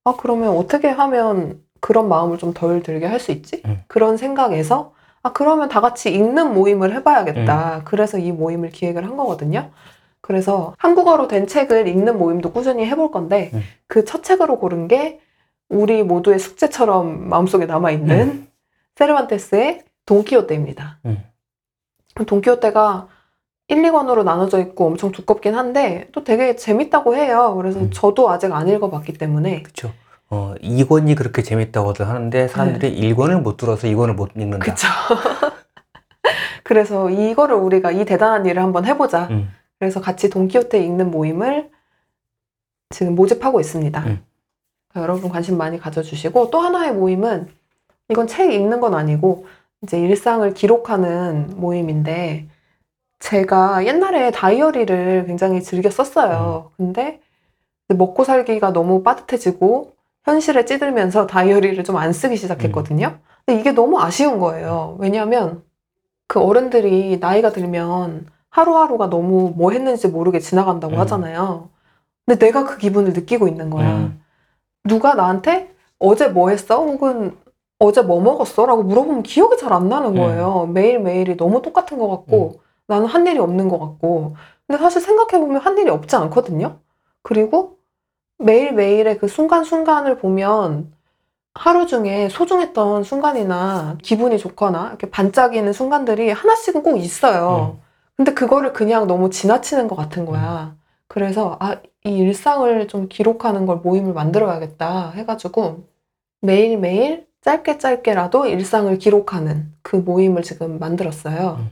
S3: 아 그러면 어떻게 하면 그런 마음을 좀 덜 들게 할 수 있지?
S2: 음.
S3: 그런 생각에서 아 그러면 다 같이 읽는 모임을 해봐야겠다. 그래서 이 모임을 기획을 한 거거든요. 그래서 한국어로 된 책을 읽는 모임도 꾸준히 해볼 건데
S2: 음.
S3: 그첫 책으로 고른 게 우리 모두의 숙제처럼 마음속에 남아있는
S2: 음.
S3: 세르반테스의 돈키호테입니다.
S2: 음.
S3: 돈키호테가 1, 2권으로 나눠져 있고 엄청 두껍긴 한데 또 되게 재밌다고 해요. 그래서
S2: 음.
S3: 저도 아직 안 읽어봤기 때문에
S2: 그쵸. 어, 2권이 그렇게 재밌다고들 하는데 사람들이 1권을 못 들어서 2권을 못 읽는다.
S3: 네. 그쵸. 그래서 이거를 우리가 이 대단한 일을 한번 해보자.
S2: 음.
S3: 그래서 같이 돈키호테 읽는 모임을 지금 모집하고 있습니다.
S2: 음.
S3: 여러분 관심 많이 가져주시고 또 하나의 모임은 이건 책 읽는 건 아니고 이제 일상을 기록하는 모임인데 제가 옛날에 다이어리를 굉장히 즐겨 썼어요. 근데 먹고 살기가 너무 빠듯해지고 현실에 찌들면서 다이어리를 좀 안 쓰기 시작했거든요. 근데 이게 너무 아쉬운 거예요. 왜냐하면 그 어른들이 나이가 들면 하루하루가 너무 뭐 했는지 모르게 지나간다고
S2: 음.
S3: 하잖아요. 근데 내가 그 기분을 느끼고 있는 거야.
S2: 음.
S3: 누가 나한테 어제 뭐 했어? 혹은 어제 뭐 먹었어? 라고 물어보면 기억이 잘 안 나는 거예요. 매일매일이 너무 똑같은 것 같고 나는 한 일이 없는 것 같고 근데 사실 생각해보면 한 일이 없지 않거든요. 그리고 매일매일의 그 순간순간을 보면 하루 중에 소중했던 순간이나 기분이 좋거나 이렇게 반짝이는 순간들이 하나씩은 꼭 있어요. 근데 그거를 그냥 너무 지나치는 것 같은 거야. 그래서 아, 이 일상을 좀 기록하는 걸 모임을 만들어야겠다 해가지고 매일매일 짧게 짧게라도 일상을 기록하는 그 모임을 지금 만들었어요.
S2: 음.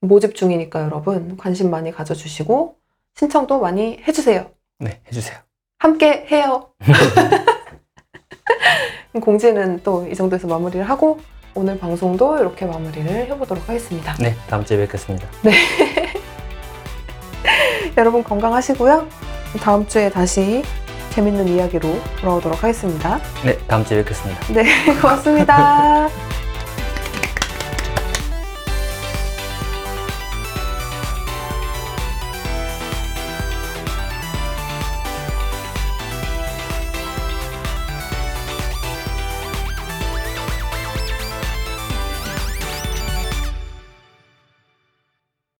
S3: 모집 중이니까 여러분 관심 많이 가져주시고 신청도 많이 해주세요.
S2: 네, 해주세요.
S3: 함께 해요. 공지는 또 이 정도에서 마무리를 하고 오늘 방송도 이렇게 마무리를 해보도록 하겠습니다.
S2: 네, 다음 주에 뵙겠습니다.
S3: 여러분 건강하시고요. 다음 주에 다시 재밌는 이야기로 돌아오도록 하겠습니다.
S2: 네, 다음 주에 뵙겠습니다.
S3: 네, 고맙습니다.